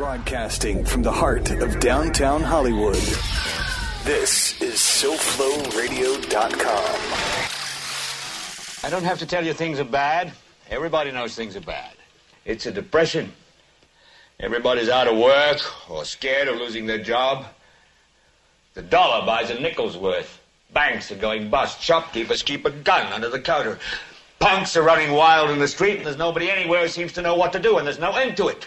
Broadcasting from the heart of downtown Hollywood. This is SoFloRadio.com. I don't have to tell you things are bad. Everybody knows things are bad. It's a depression. Everybody's out of work or scared of losing their job. The dollar buys a nickel's worth. Banks are going bust. Shopkeepers keep a gun under the counter. Punks are running wild in the street, and there's nobody anywhere who seems to know what to do, and there's no end to it.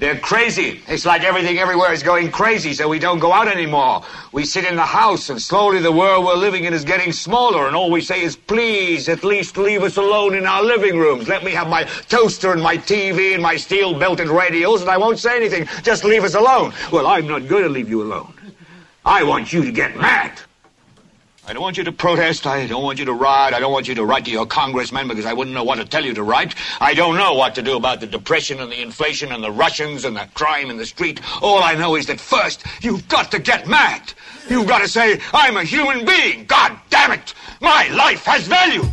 They're crazy. It's like everything everywhere is going crazy, so we don't go out anymore. We sit in the house, and slowly the world we're living in is getting smaller, and all we say is, please, at least leave us alone in our living rooms. Let me have my toaster and my TV and my steel-belted radios, and I won't say anything. Just leave us alone. Well, I'm not going to leave you alone. I want you to get mad. I don't want you to protest. I don't want you to riot. I don't want you to write to your congressman because I wouldn't know what to tell you to write. I don't know what to do about the depression and the inflation and the Russians and the crime in the street. All I know is that first, you've got to get mad. You've got to say, I'm a human being. God damn it. My life has value.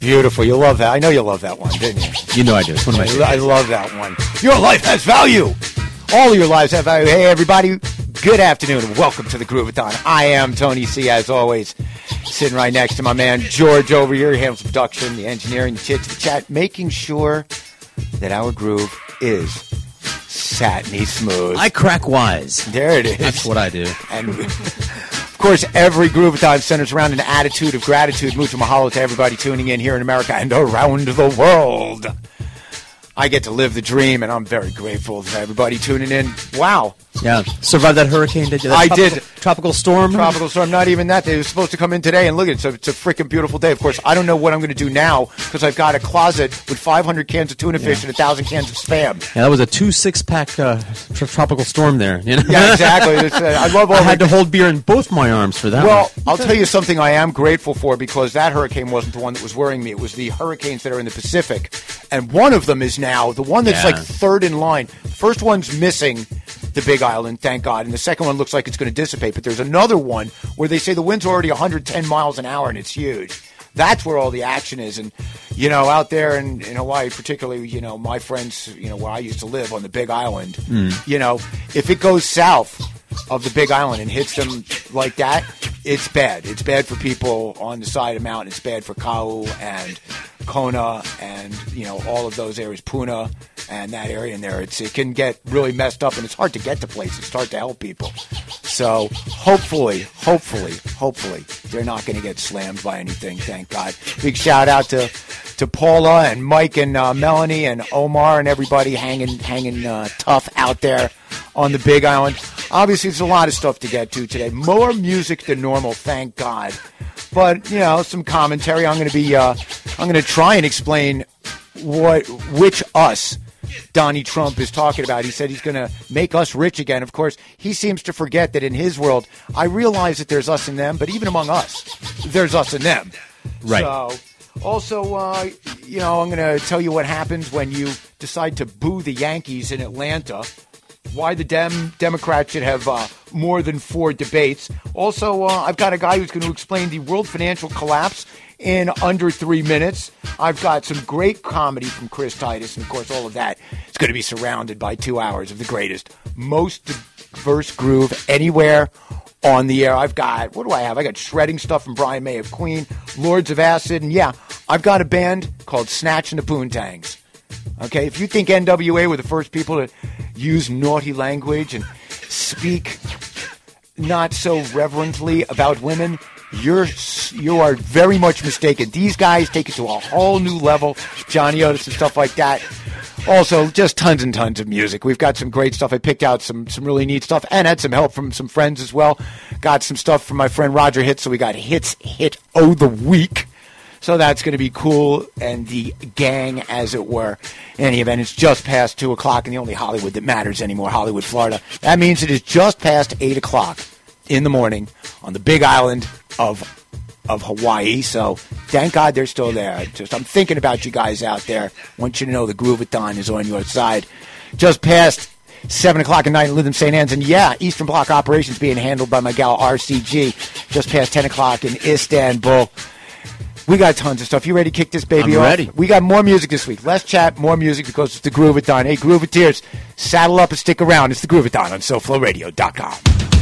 Beautiful. You love that. I know you love that one, didn't you? You know I do. It's one of my I, favorites. I love that one. Your life has value. All your lives have value. Hey, everybody. Good afternoon and welcome to the Groovathon. I am Tony C. As always, sitting right next to my man George over here. He handles production, the engineering, the chits, the chat, making sure that our groove is satiny smooth. I crack wise. there it is. That's what I do. And of course, every Groovathon centers around an attitude of gratitude. Mucho mahalo to everybody tuning in here in America and around the world. I get to live the dream, and I'm very grateful to everybody tuning in. Wow. Yeah. Survived that hurricane, did you? That I tropical- did. Tropical storm. Tropical storm, not even that. They were supposed to come in today, and look, at it's a, it's a freaking beautiful day. Of course, I don't know what I'm going to do now because I've got a closet with 500 cans of tuna fish and a 1,000 cans of spam. Yeah, that was a two six pack uh, tr- tropical storm there. You know? Yeah, exactly. It's, uh, I love all I had to hold beer in both my arms for that. Well, one. I'll tell you something I am grateful for because that hurricane wasn't the one that was worrying me. It was the hurricanes that are in the Pacific. And one of them is now the one that's Yeah. like third in line. First one's missing the Big Island, thank God. And the second one looks like it's going to dissipate. But there's another one where they say the wind's already 110 miles an hour and it's huge. That's where all the action is. And, you know, out there in, in Hawaii, particularly, you know, my friends, you know, where I used to live on the Big Island, hmm. you know, if it goes south, of the Big Island and hits them like that, it's bad. It's bad for people on the side of the mountain. It's bad for Kau and Kona and you know all of those areas, Puna and that area in there. It's it can get really messed up and it's hard to get to places. It's hard to help people. So hopefully, hopefully, hopefully they're not going to get slammed by anything. Thank God. Big shout out to to Paula and Mike and uh, Melanie and Omar and everybody hanging hanging uh, tough out there on the Big Island. Obviously, there's a lot of stuff to get to today. More music than normal, thank God. But you know, some commentary. I'm going to be. Uh, I'm going to try and explain what which us Donnie Trump is talking about. He said he's going to make us rich again. Of course, he seems to forget that in his world, I realize that there's us and them, but even among us, there's us and them. Right. So, also, uh, you know, I'm going to tell you what happens when you decide to boo the Yankees in Atlanta. Why the Dem Democrats should have uh, more than four debates. Also, uh, I've got a guy who's going to explain the world financial collapse in under three minutes. I've got some great comedy from Chris Titus, and of course, all of that is going to be surrounded by two hours of the greatest, most diverse groove anywhere on the air. I've got, what do I have? I got shredding stuff from Brian May of Queen, Lords of Acid, and yeah, I've got a band called Snatch and the Poontangs. Okay, if you think NWA were the first people to use naughty language and speak not so reverently about women, you're you are very much mistaken. These guys take it to a whole new level. Johnny Otis and stuff like that. Also, just tons and tons of music. We've got some great stuff. I picked out some some really neat stuff and had some help from some friends as well. Got some stuff from my friend Roger Hit. So we got hits hit oh the week. So that's going to be cool, and the gang, as it were. In any event, it's just past 2 o'clock in the only Hollywood that matters anymore, Hollywood, Florida. That means it is just past 8 o'clock in the morning on the big island of of Hawaii. So thank God they're still there. Just I'm thinking about you guys out there. want you to know the Groovathon is on your side. Just past seven o'clock at night in Lytham St. Anne's, and yeah, Eastern Bloc operations being handled by my gal RCG. Just past ten o'clock in Istanbul. We got tons of stuff. You ready to kick this baby I'm off? ready. We got more music this week. Less chat, more music because it's the Groovathon. Hey, Groovateers, saddle up and stick around. It's the Groovathon on SoFloRadio.com.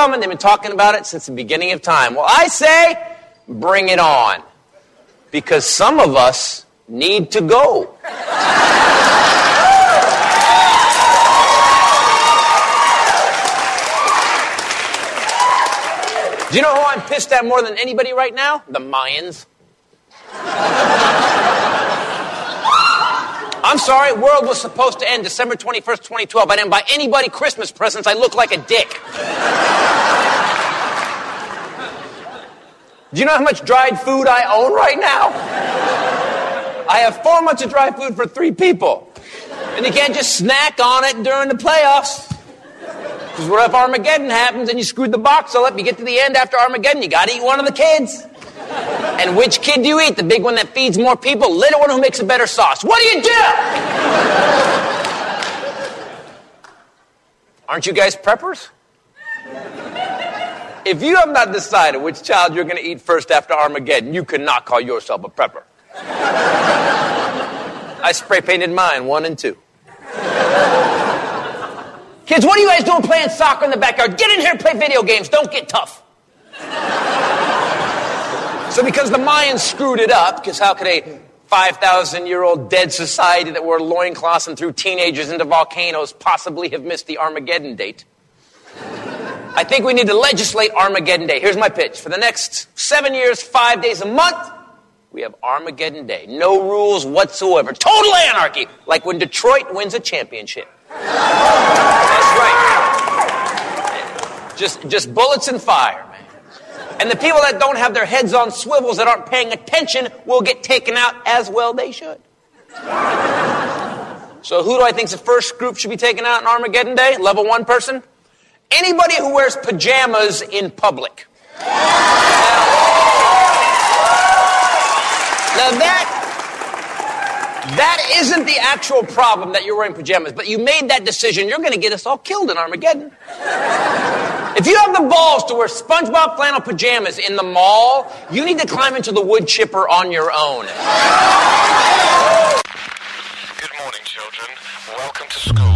coming. They've been talking about it since the beginning of time. Well, I say, bring it on. Because some of us need to go. Do you know who I'm pissed at more than anybody right now? The Mayans. I'm sorry, world was supposed to end December 21st, 2012. I didn't buy anybody Christmas presents. I look like a dick. Do you know how much dried food I own right now? I have four months of dry food for three people. And you can't just snack on it during the playoffs. Because what if Armageddon happens and you screwed the box all up? You get to the end after Armageddon, you gotta eat one of the kids. And which kid do you eat? The big one that feeds more people? Little one who makes a better sauce. What do you do? Aren't you guys preppers? If you have not decided which child you're going to eat first after Armageddon, you cannot call yourself a prepper. I spray painted mine, one and two. Kids, what are you guys doing playing soccer in the backyard? Get in here and play video games. Don't get tough. So, because the Mayans screwed it up, because how could a 5,000 year old dead society that wore loincloths and threw teenagers into volcanoes possibly have missed the Armageddon date? I think we need to legislate Armageddon Day. Here's my pitch. For the next seven years, five days a month, we have Armageddon Day. No rules whatsoever. Total anarchy, like when Detroit wins a championship. That's right. Just, just bullets and fire. And the people that don't have their heads on swivels, that aren't paying attention, will get taken out as well they should. So who do I think the first group should be taken out on Armageddon Day? Level one person? Anybody who wears pajamas in public. Now, now that that isn't the actual problem that you're wearing pajamas, but you made that decision. You're going to get us all killed in Armageddon. If you have the balls to wear SpongeBob flannel pajamas in the mall, you need to climb into the wood chipper on your own. Good morning, children. Welcome to school.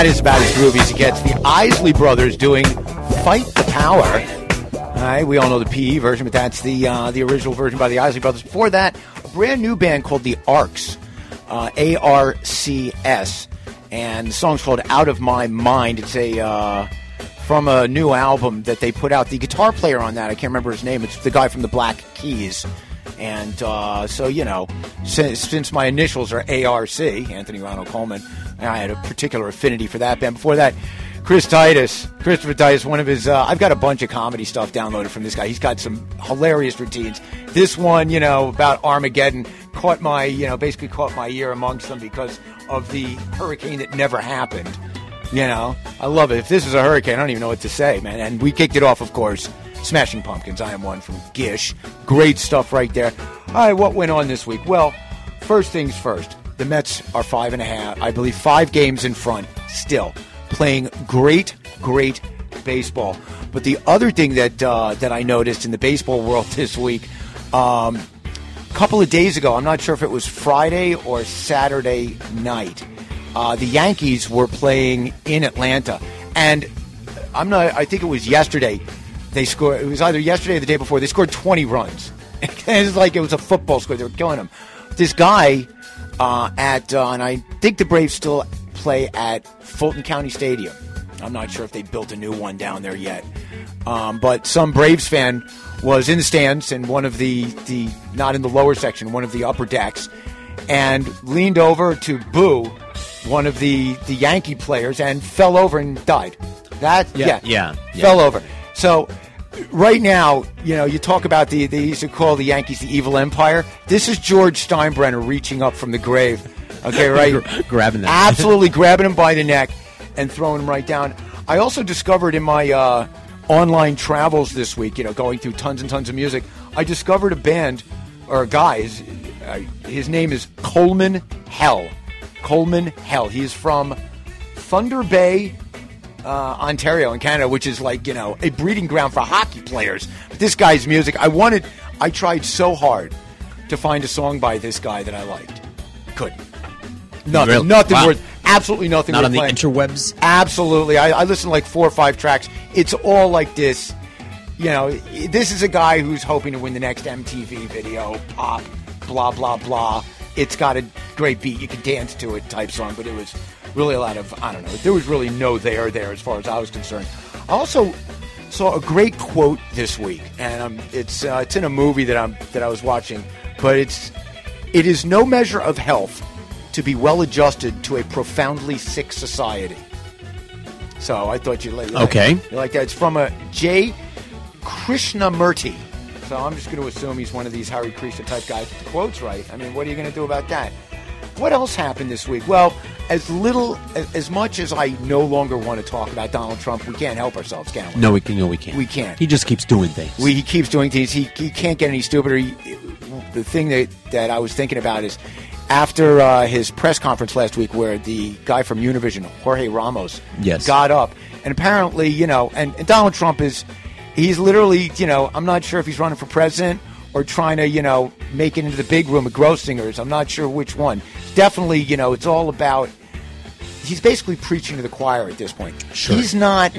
that is about as groovy as it gets. The Isley Brothers doing Fight the Power. All right, we all know the PE version, but that's the uh, the original version by the Isley Brothers. Before that, a brand new band called the Arcs, uh, A R C S, and the song's called Out of My Mind. It's a uh, from a new album that they put out. The guitar player on that, I can't remember his name. It's the guy from the Black Keys. And uh, so, you know, since, since my initials are ARC, Anthony Ronald Coleman, I had a particular affinity for that band. Before that, Chris Titus, Christopher Titus, one of his. Uh, I've got a bunch of comedy stuff downloaded from this guy. He's got some hilarious routines. This one, you know, about Armageddon, caught my, you know, basically caught my ear amongst them because of the hurricane that never happened. You know, I love it. If this is a hurricane, I don't even know what to say, man. And we kicked it off, of course. Smashing Pumpkins, I am one from Gish. Great stuff right there. All right, what went on this week? Well, first things first. The Mets are five and a half, I believe, five games in front still, playing great, great baseball. But the other thing that uh, that I noticed in the baseball world this week, um, a couple of days ago, I'm not sure if it was Friday or Saturday night, uh, the Yankees were playing in Atlanta, and I'm not. I think it was yesterday. They scored. It was either yesterday or the day before. They scored 20 runs. it's like it was a football score. They were killing them. This guy uh, at, uh, and I think the Braves still play at Fulton County Stadium. I'm not sure if they built a new one down there yet. Um, but some Braves fan was in the stands in one of the, the, not in the lower section, one of the upper decks, and leaned over to boo one of the, the Yankee players and fell over and died. That, Yeah, yeah, yeah, yeah. fell over. So right now, you know, you talk about the they used to call the Yankees the evil empire. This is George Steinbrenner reaching up from the grave. Okay, right, grabbing that. absolutely grabbing him by the neck and throwing him right down. I also discovered in my uh, online travels this week, you know, going through tons and tons of music, I discovered a band or a guy. His, uh, his name is Coleman Hell. Coleman Hell. He is from Thunder Bay, uh, Ontario in Canada, which is like you know a breeding ground for hockey players. But this guy's music, I wanted, I tried so hard to find a song by this guy that I liked. Couldn't. Nothing. Really? Nothing Wow. worth. Absolutely nothing. Not worth on the interwebs. Absolutely. I, I listened to like four or five tracks. It's all like this. You know, this is a guy who's hoping to win the next MTV video, pop, blah, blah, blah. It's got a great beat. You can dance to it type song, but it was really a lot of, I don't know, there was really no there there as far as I was concerned. I also saw a great quote this week, and um, it's, uh, it's in a movie that, I'm, that I was watching, but it's, it is no measure of health to be well adjusted to a profoundly sick society. So I thought you'd like, Okay. you like that. It's from a J. Krishnamurti. So I'm just going to assume he's one of these Harry Krishna type guys. The quote's right. I mean, what are you going to do about that? What else happened this week? Well, as little, as, much as I no longer want to talk about Donald Trump, we can't help ourselves, can we? No, we can. No, we can't. We can't. He just keeps doing things. We, he keeps doing things. He, he can't get any stupider. He, the thing that, that I was thinking about is after uh, his press conference last week, where the guy from Univision, Jorge Ramos, Yes. got up, and apparently, you know, and, and Donald Trump is, he's literally, you know, I'm not sure if he's running for president or trying to, you know, make it into the big room of Grossinger's. I'm not sure which one. Definitely, you know, it's all about he's basically preaching to the choir at this point. Sure. He's not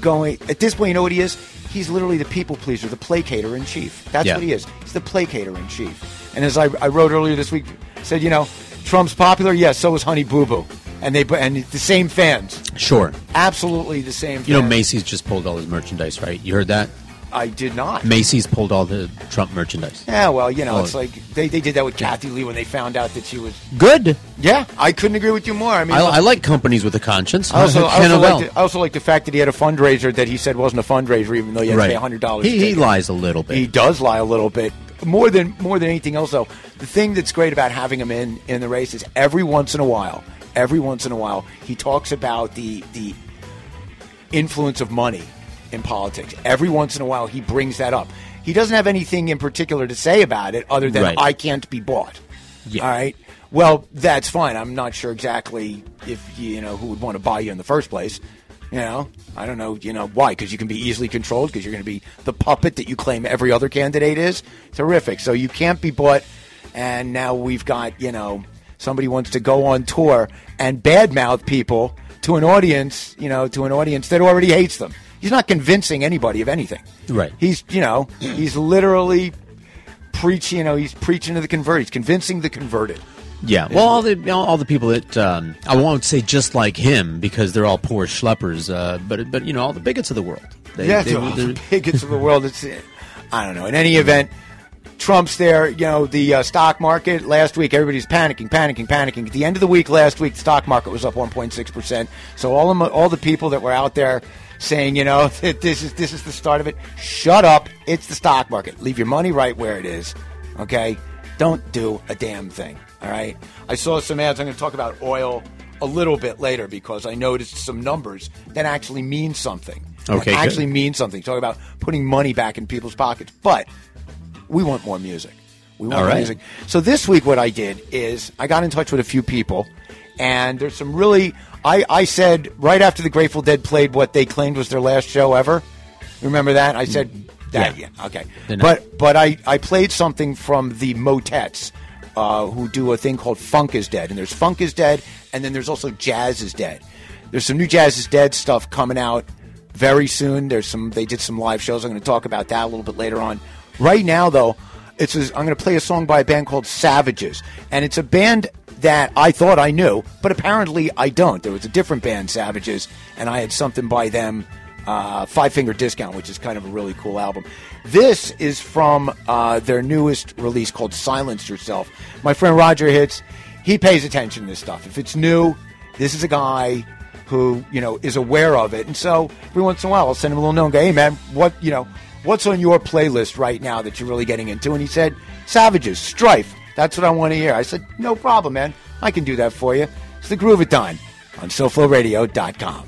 going at this point. You know what he is? He's literally the people pleaser, the placater in chief. That's Yeah. what he is. He's the placater in chief. And as I, I wrote earlier this week, said you know, Trump's popular. Yes, so is Honey Boo Boo, and they and the same fans. sure. Absolutely the same. You know. Macy's just pulled all his merchandise, right? You heard that? I did not. Macy's pulled all the Trump merchandise. Yeah, well, you know, Oh. it's like they, they did that with Kathie Lee when they found out that she was. Good. Yeah, I couldn't agree with you more. I mean, I, I like companies with a conscience. I also, I also, like the, I also like the fact that he had a fundraiser that he said wasn't a fundraiser, even though you had to pay hundred dollars. He, he lies a little bit. He does lie a little bit more than more than anything else. Though the thing that's great about having him in in the race is every once in a while, every once in a while, he talks about the the influence of money in politics. Every once in a while, he brings that up. He doesn't have anything in particular to say about it other than Right. I can't be bought. Yeah. All right. Well, that's fine. I'm not sure exactly if you know who would want to buy you in the first place. You know, I don't know. You know why? Because you can be easily controlled. Because you're going to be the puppet that you claim every other candidate is. Terrific. So you can't be bought. And now we've got you know somebody wants to go on tour and badmouth people to an audience. You know, to an audience that already hates them. He's not convincing anybody of anything. Right. He's you know he's literally preaching. You know, he's preaching to the converted. He's convincing the converted. Yeah, well, all the all the people that um, I won't say just like him because they're all poor schleppers, uh, but but you know all the bigots of the world. They, yeah, they- all the bigots of the world. It's, I don't know. In any event, Trump's there. You know, the uh, stock market last week, everybody's panicking, panicking, panicking. At the end of the week last week, the stock market was up 1.6 percent. So all all the people that were out there saying, you know, that this is this is the start of it. Shut up! It's the stock market. Leave your money right where it is. Okay, don't do a damn thing. All right. I saw some ads. I'm going to talk about oil a little bit later because I noticed some numbers that actually mean something. Okay, good. actually mean something. Talk about putting money back in people's pockets. But we want more music. We want All more right. music. So this week, what I did is I got in touch with a few people, and there's some really. I, I said right after the Grateful Dead played what they claimed was their last show ever. Remember that? I said that. Yeah. Yeah. Okay. But but I I played something from the Motets. Uh, who do a thing called Funk is Dead. And there's Funk is Dead, and then there's also Jazz is Dead. There's some new Jazz is Dead stuff coming out very soon. There's some they did some live shows. I'm going to talk about that a little bit later on. Right now, though, it's a, I'm going to play a song by a band called Savages, and it's a band that I thought I knew, but apparently I don't. There was a different band, Savages, and I had something by them, uh, Five Finger Discount, which is kind of a really cool album. This is from uh, their newest release called Silence Yourself. My friend Roger Hits, he pays attention to this stuff. If it's new, this is a guy who you know is aware of it, and so every once in a while I'll send him a little note and go, "Hey man, what you know, what's on your playlist right now that you're really getting into?" And he said, "Savages, Strife. That's what I want to hear." I said, "No problem, man. I can do that for you." It's the Time on SoFloRadio.com.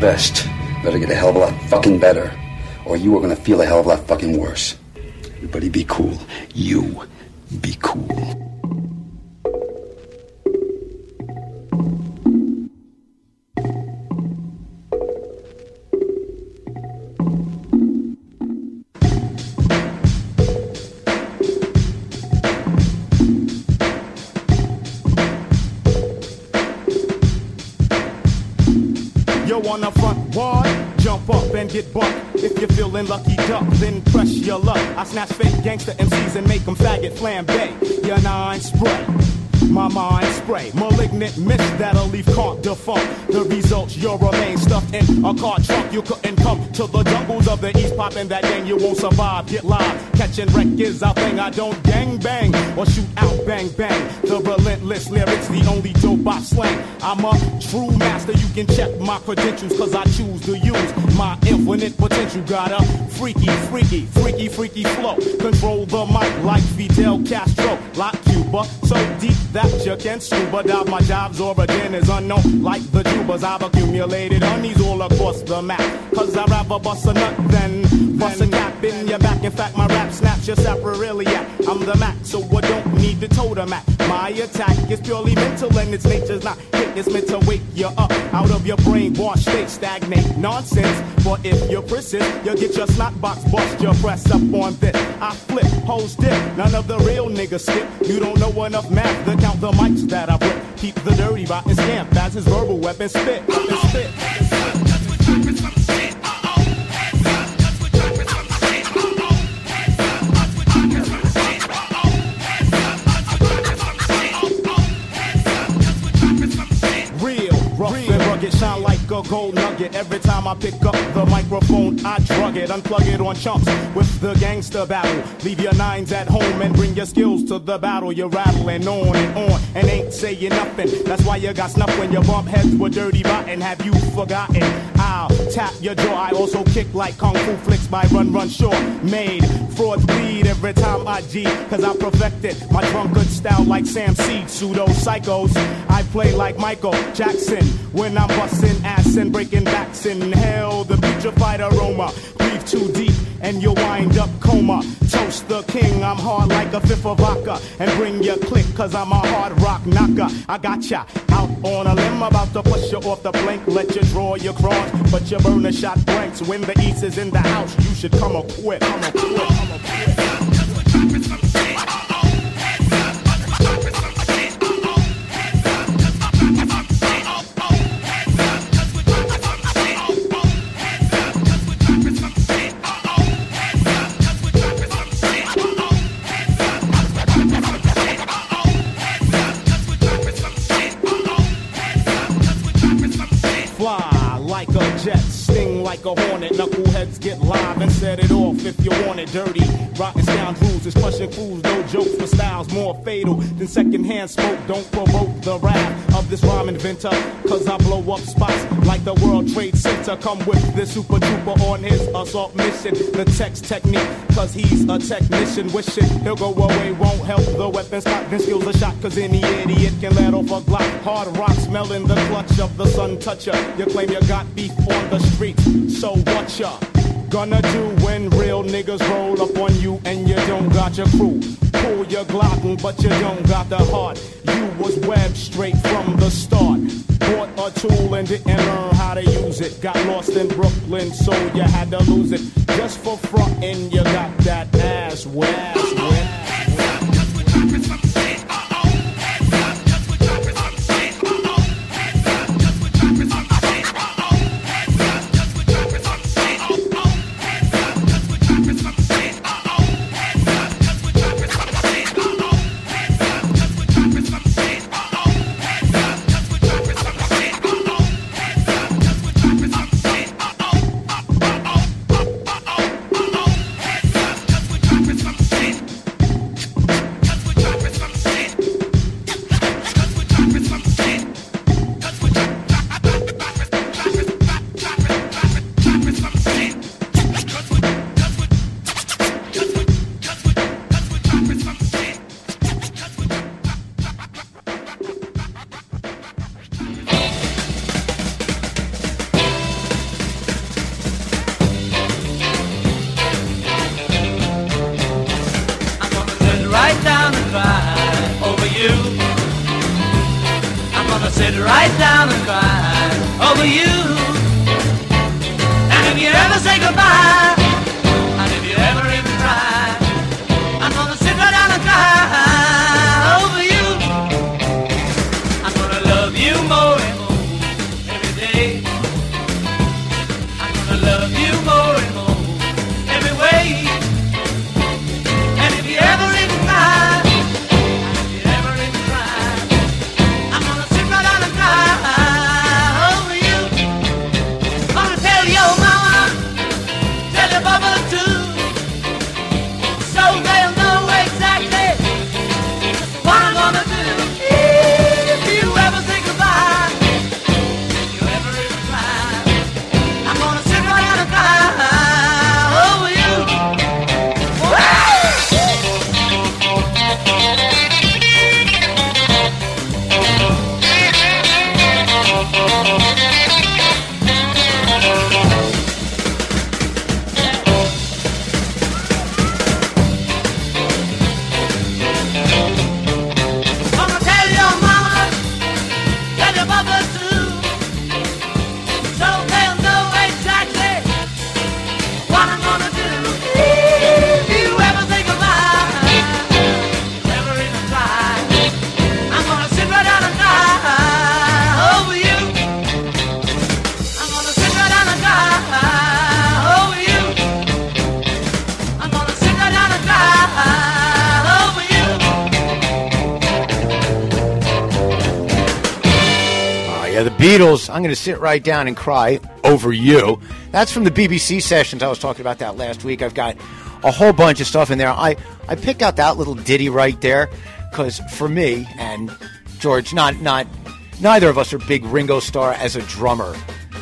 best. Better get a hell of a lot fucking better, or you are gonna feel a hell of a lot fucking worse. Everybody be cool. You be cool. Snatch fake gangster MCs and make them faggot flambe. Your nine spray. My mind spray, malignant mist that'll leave can't defunct. A car trunk. You couldn't come to the jungles of the east, poppin' that gang, you won't survive. Get live, catching wreck is our thing. I don't gang bang or shoot out bang bang. The relentless lyrics, the only dope I slang. I'm a true master, you can check my credentials, cause I choose to use my infinite potential. Got a freaky, freaky, freaky, freaky flow. Control the mic like Fidel Castro, like So deep that you can't scuba dive. My job's origin is unknown, like the tubers. I've accumulated honeys all across the map. Cause I'd rather bust a nut than bust a cap in your back. In fact, my rap snaps your sacroiliac. I'm the Mac, so I don't need to totem at. My attack is purely mental and its nature's not hit. It's meant to wake you up out of your brainwash state. Stagnate nonsense. But if you're persist, you'll get your slot box bust. Your press up on this. I flip, hoes dip. None of the real niggas skip. You don't know enough math to count the mics that I rip. Keep the dirty rotten stamp as his verbal weapon spit. Weapon spit. Gold nugget. Every time I pick up the microphone, I drug it, unplug it on chumps with the gangster battle. Leave your nines at home and bring your skills to the battle. You're rattling on and on and ain't saying nothing. That's why you got snuff when you bump heads with dirty rotten. Have you forgotten? Tap your jaw. I also kick like kung fu flicks by Run Run Shaw. Made frauds bleed every time I G, cause I perfected my drunkard style like Sam Seed. Pseudo psychos. I play like Michael Jackson when I'm busting ass and breaking backs. Inhale the putrefied aroma. Breathe too deep and you'll wind up coma. Toast the king, I'm hard like a fifth of vodka. And bring your click, cause I'm a hard rock knocker. I got ya out on a limb, about to push you off the blink. Let you draw your cross, but you burn a shot blanks. When the east is in the house, you should come equipped. Come equipped. Come equipped. Like a jet, sting like a hornet. Knuckleheads get live and set it off if you want it dirty. Rotten scoundrels is crushing fools, no jokes for styles more fatal than secondhand smoke. Don't provoke the wrath of this rhyme inventor, cause I blow up spots like the World Trade Center. Come with this super duper on his assault mission. The text technique, cause he's a technician. Wishing he'll go away, won't help the weapons. spot. Then skills a shot, cause any idiot can let off a glock. Hard rock smelling the clutch of the sun toucher. You claim you got beef on the street, so what ya? Gonna do when real niggas roll up on you and you don't got your crew. Pull your Glock, but you don't got the heart. You was webbed straight from the start. Bought a tool and didn't learn how to use it. Got lost in Brooklyn, so you had to lose it. Just for frontin', you got that ass wet. I'm going to sit right down and cry over you. That's from the BBC sessions. I was talking about that last week. I've got a whole bunch of stuff in there. I, I picked out that little ditty right there because for me and George, not not neither of us are big Ringo Starr as a drummer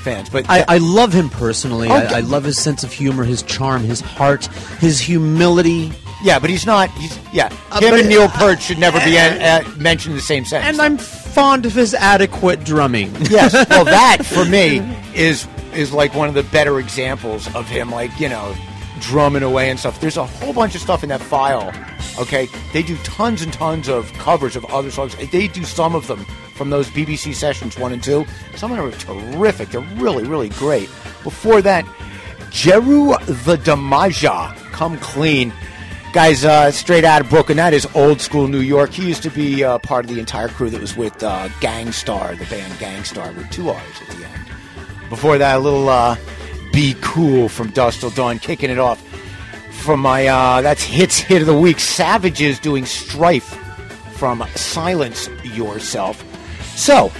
fans, but I, I love him personally. Okay. I, I love his sense of humor, his charm, his heart, his humility. yeah, but he's not. He's yeah. Uh, Him but- and Neil Peart should never be uh, uh, mentioned in the same sentence. And I'm fond of his adequate drumming. yes. Well, that for me is is like one of the better examples of him, like you know, drumming away and stuff. There's a whole bunch of stuff in that file. Okay, they do tons and tons of covers of other songs. They do some of them from those BBC sessions one and two. Some of them are terrific. They're really, really great. Before that, Jeru the Damaja, Come Clean. Guys, uh, straight out of Brooklyn. That is old school New York. He used to be uh, part of the entire crew that was with uh, Gang Starr, the band Gang Starr, with two R's at the end. Before that, a little uh, Be Cool from Dusk Till Dawn, kicking it off from my, uh, that's hits hit of the week. Savages doing Strife from Silence Yourself. So,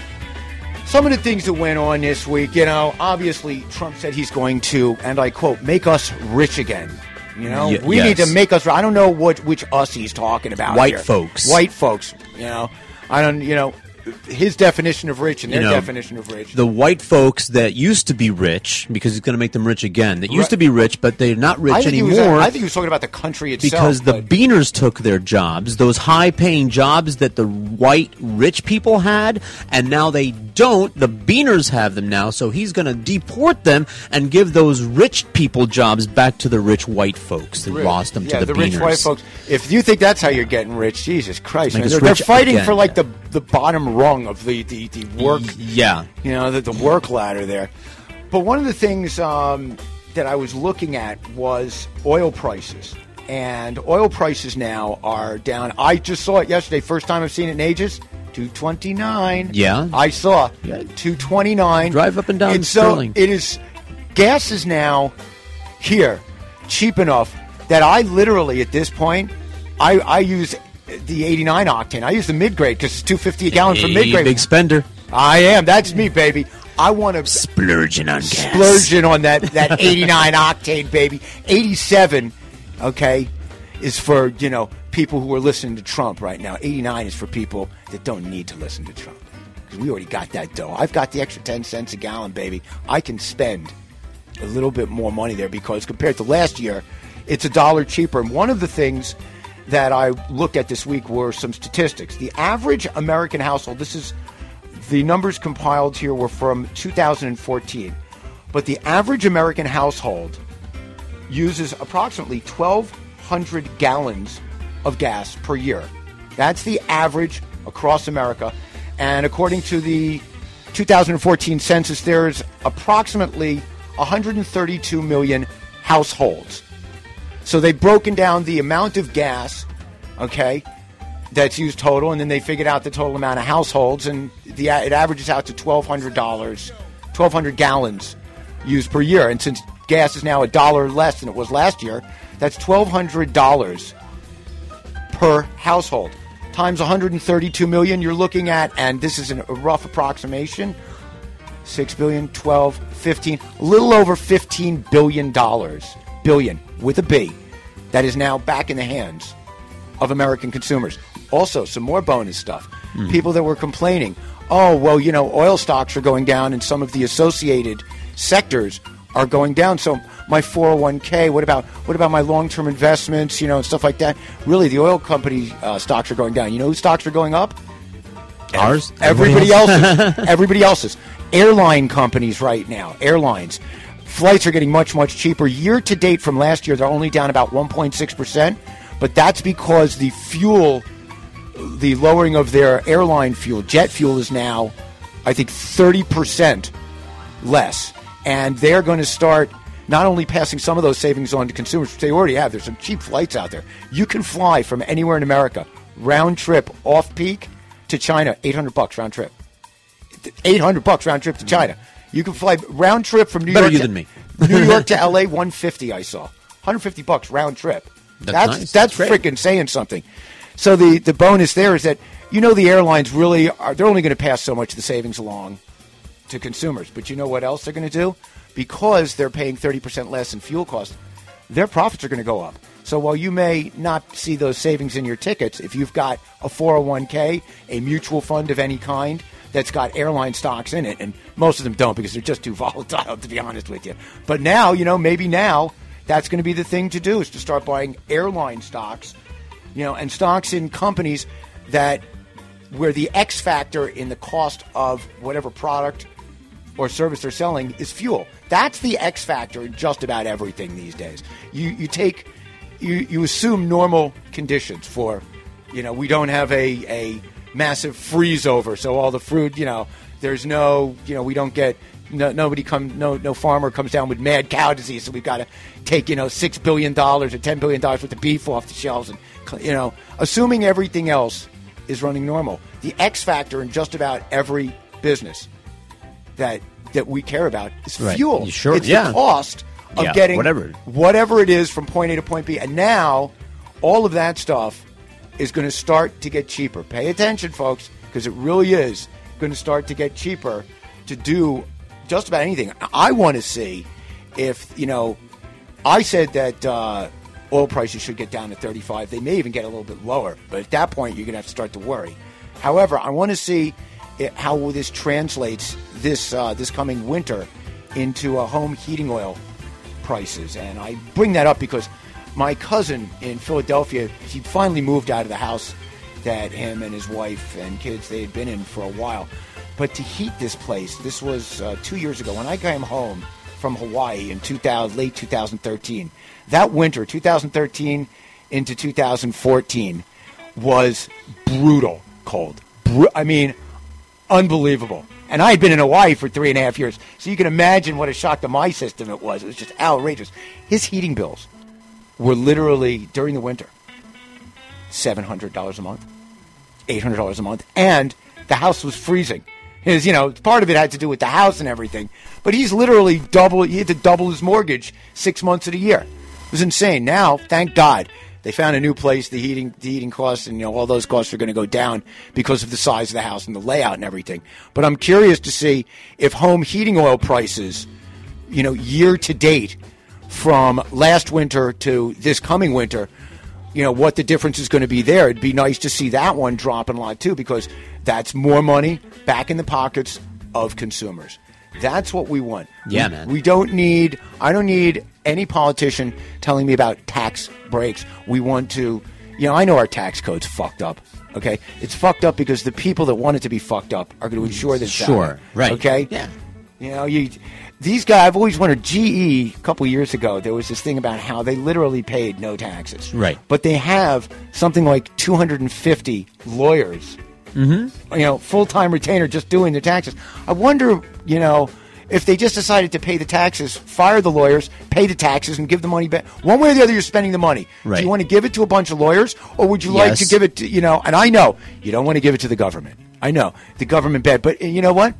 some of the things that went on this week, you know, obviously Trump said he's going to, and I quote, make us rich again. You know, Ye- we need to make us. I don't know what which us he's talking about. White here. folks. White folks. You know, I don't. You know, his definition of rich and their You know, definition of rich. The white folks that used to be rich, because he's going to make them rich again. That used Right. to be rich, but they're not rich I anymore. was, I think he was talking about the country itself. because the Beaners took their jobs, those high paying jobs that the white rich people had, and now they don't. The Beaners have them now, so he's going to deport them and give those rich people jobs back to the rich white folks that lost them yeah, to the, the Beaners. rich white folks. If you think that's how you're getting rich, Jesus Christ. They're, they're fighting again. for like the the bottom rung of the the, the work. Yeah. you know, the, the work ladder there. But one of the things um, that I was looking at was oil prices. And oil prices now are down. I just saw it yesterday. First time I've seen it in ages. 229. Yeah. I saw Yeah. 229. Drive up and down And so it is gas is now here cheap enough that I literally at this point I, I use the 89 octane. I use the mid grade because it's 250 a gallon for mid grade. big spender. I am. That's me, baby. I want to Splurging on gas. splurging on that that 89 octane, baby. 87, okay, is for you know people who are listening to Trump right now. 89 is for people that don't need to listen to Trump because we already got that dough. I've got the extra 10 cents a gallon, baby. I can spend a little bit more money there because compared to last year, it's a dollar cheaper. And one of the things that I looked at this week were some statistics. The average American household, this is the numbers compiled here were from 2014, but the average American household uses approximately 1,200 gallons of gas per year. That's the average across America. And according to the 2014 census, there's approximately 132 million households. So they've broken down the amount of gas, okay, that's used total, and then they figured out the total amount of households, and the it averages out to twelve hundred dollars, twelve hundred gallons used per year. And since gas is now a dollar less than it was last year, that's twelve hundred dollars per household times 132 million. You're looking at, and this is an, a rough approximation, 6 billion, 12, 15, a little over 15 billion dollars, billion with a B, that is now back in the hands of American consumers. Also, some more bonus stuff. People that were complaining, oh, well, you know, oil stocks are going down and some of the associated sectors are going down. So my 401k, what about what about my long-term investments, you know, and stuff like that? Really, the oil company uh, stocks are going down. You know whose stocks are going up? Ours? Everybody else's. Everybody else's. Airline companies right now. Airlines. Flights are getting much, much cheaper. Year to date from last year, they're only down about 1.6%. But that's because the fuel, the lowering of their airline fuel, jet fuel is now, I think, 30% less. And they're going to start not only passing some of those savings on to consumers, which they already have. There's some cheap flights out there. You can fly from anywhere in America, round trip, off peak to China, 800 bucks round trip. 800 bucks round trip to China. You can fly round trip from New Better York you to, than me. New York to LA 150 I saw. 150 bucks round trip. That's that's nice. that's That's freaking saying something. So the the bonus there is that you know the airlines really are they're only going to pass so much of the savings along to consumers. But you know what else they're going to do? Because they're paying 30% less in fuel costs, their profits are going to go up. So while you may not see those savings in your tickets, if you've got a 401k, a mutual fund of any kind that's got airline stocks in it, and most of them don't because they're just too volatile, to be honest with you. But now, you know, maybe now that's going to be the thing to do is to start buying airline stocks, you know, and stocks in companies that where the X factor in the cost of whatever product or service they're selling is fuel. That's the X factor in just about everything these days. You you take you you assume normal conditions for you know, we don't have a a massive freeze over, so all the fruit, you know, there's no, you know, we don't get no, nobody come no no farmer comes down with mad cow disease, so we've got to take you know six billion dollars or ten billion dollars worth of beef off the shelves, and you know, assuming everything else is running normal, the X factor in just about every business that that we care about is Right. fuel. You sure- It's yeah. the cost of Yeah, getting whatever. whatever it is from point A to point B, and now all of that stuff is going to start to get cheaper. Pay attention, folks, because it really is going to start to get cheaper to do just about anything. I want to see if you know. I said that uh, oil prices should get down to 35. They may even get a little bit lower, but at that point, you're going to have to start to worry. However, I want to see it, how this translates this uh, this coming winter into uh, home heating oil prices. And I bring that up because my cousin in Philadelphia, he finally moved out of the house that him and his wife and kids they had been in for a while. But to heat this place, this was uh, two years ago when I came home from Hawaii in 2000, late 2013. That winter, 2013 into 2014, was brutal cold. I mean, unbelievable. And I had been in Hawaii for three and a half years, so you can imagine what a shock to my system it was. It was just outrageous. His heating bills were literally during the winter seven hundred dollars a month, eight hundred dollars a month, and the house was freezing. His, you know, part of it had to do with the house and everything, but he's literally double. He had to double his mortgage six months of the year. It was insane. Now, thank God, they found a new place. The heating, the heating costs, and you know, all those costs are going to go down because of the size of the house and the layout and everything. But I'm curious to see if home heating oil prices, you know, year to date, from last winter to this coming winter, you know what the difference is going to be there. It'd be nice to see that one dropping a lot too, because that's more money back in the pockets of consumers. That's what we want. Yeah, We- man. We don't need. I don't need any politician telling me about tax breaks. We want to. You know, I know our tax code's fucked up. Okay, it's fucked up because the people that want it to be fucked up are going to ensure this. Sure, right. Okay. Yeah. You know, you these guys. I've always wondered. GE a couple years ago, there was this thing about how they literally paid no taxes. Right. But they have something like 250 lawyers Mm-hmm. You know, full time retainer just doing the taxes. I wonder, you know, if they just decided to pay the taxes, fire the lawyers, pay the taxes, and give the money back. One way or the other, you're spending the money. Do you want to give it to a bunch of lawyers, or would you like to give it to, you know, and I know you don't want to give it to the government. I know. The government bad. But you know what?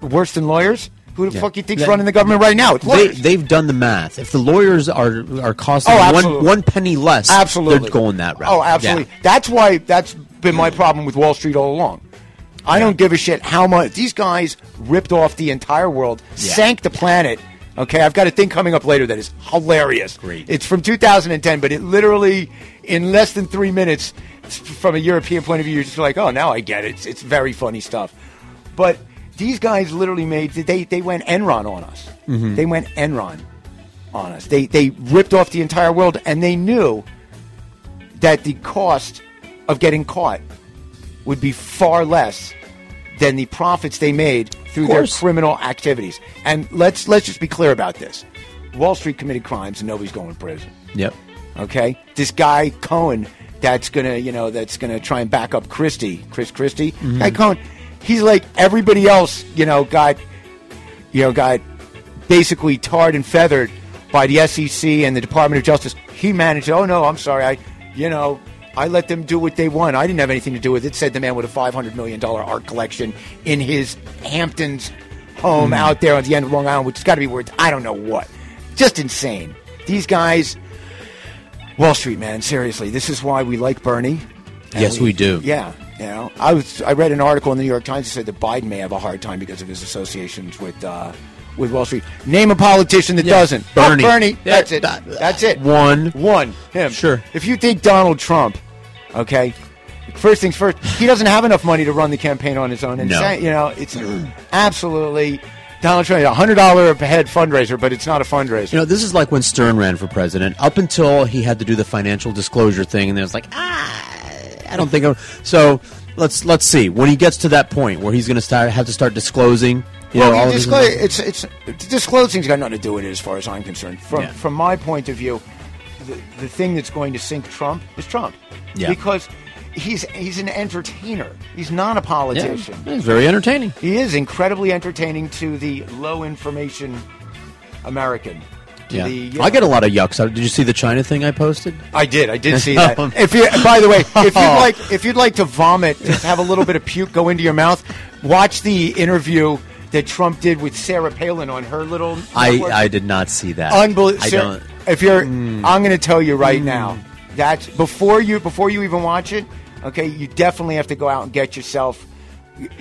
Worse than lawyers? Who the Yeah. fuck you think's running the government right now? They, they've done the math. If the lawyers are are costing Oh, one one penny less, Absolutely. they're going that route. Oh, absolutely. That's why that's been my problem with Wall Street all along. I don't give a shit how much these guys ripped off the entire world, Yeah. sank the planet. Okay, I've got a thing coming up later that is hilarious. Great. It's from 2010, but it literally in less than three minutes, from a European point of view, you're just like, oh, now I get it. It's, it's very funny stuff. But these guys literally made they they went Enron on us. Mhm. They went Enron on us. They they ripped off the entire world, and they knew that the cost of getting caught would be far less than the profits they made through their criminal activities. And let's let's just be clear about this: Wall Street committed crimes, and nobody's going to prison. Yep. Okay, this guy Cohen, that's gonna you know that's gonna try and back up Christie, Chris Christie. Mhm. Guy Cohen, he's like everybody else. You know, got you know got basically tarred and feathered by the SEC and the Department of Justice. He managed. Oh no, I'm sorry. I you know. I let them do what they want. I didn't have anything to do with it. Said the man with a five hundred million dollar art collection in his Hamptons home Mhm. out there on the end of Long Island, which has got to be worth I don't know what. Just insane. These guys, Wall Street, man. Seriously, this is why we like Bernie. Yes, we do. Yeah, you know, I was. I read an article in the New York Times that said that Biden may have a hard time because of his associations with uh, with Wall Street. Name a politician that Yeah, doesn't. Bernie. Oh, Bernie. That's it. That's it. One. One. Him. Sure. If you think Donald Trump, okay. First things first, he doesn't have enough money to run the campaign on his own. And No. say- you know, it's absolutely Donald Trump, a hundred dollar a head fundraiser, but it's not a fundraiser. You know, this is like when Stern ran for president. Up until he had to do the financial disclosure thing, and then was like, ah, I don't think. I'm... So let's let's see when he gets to that point where he's going to start have to start disclosing. You well, know, all disclose, it's it's disclosing's got nothing to do with it, as far as I'm concerned. From Yeah. from my point of view, the, the thing that's going to sink Trump is Trump, Yeah. because he's he's an entertainer. He's not a politician. Yeah, he's very entertaining. He is incredibly entertaining to the low information American. Yeah. the, you I get a lot of yucks. Uh, did you see the China thing I posted? I did. I did see that. if you, by the way, if you'd like, if you'd like to vomit, just have a little bit of puke go into your mouth. Watch the interview that Trump did with Sarah Palin on her little. I, network. I did not see that. Unbelievable. I don't. If you're, hmm. I'm going to tell you right hmm. now that before you before you even watch it, okay, you definitely have to go out and get yourself.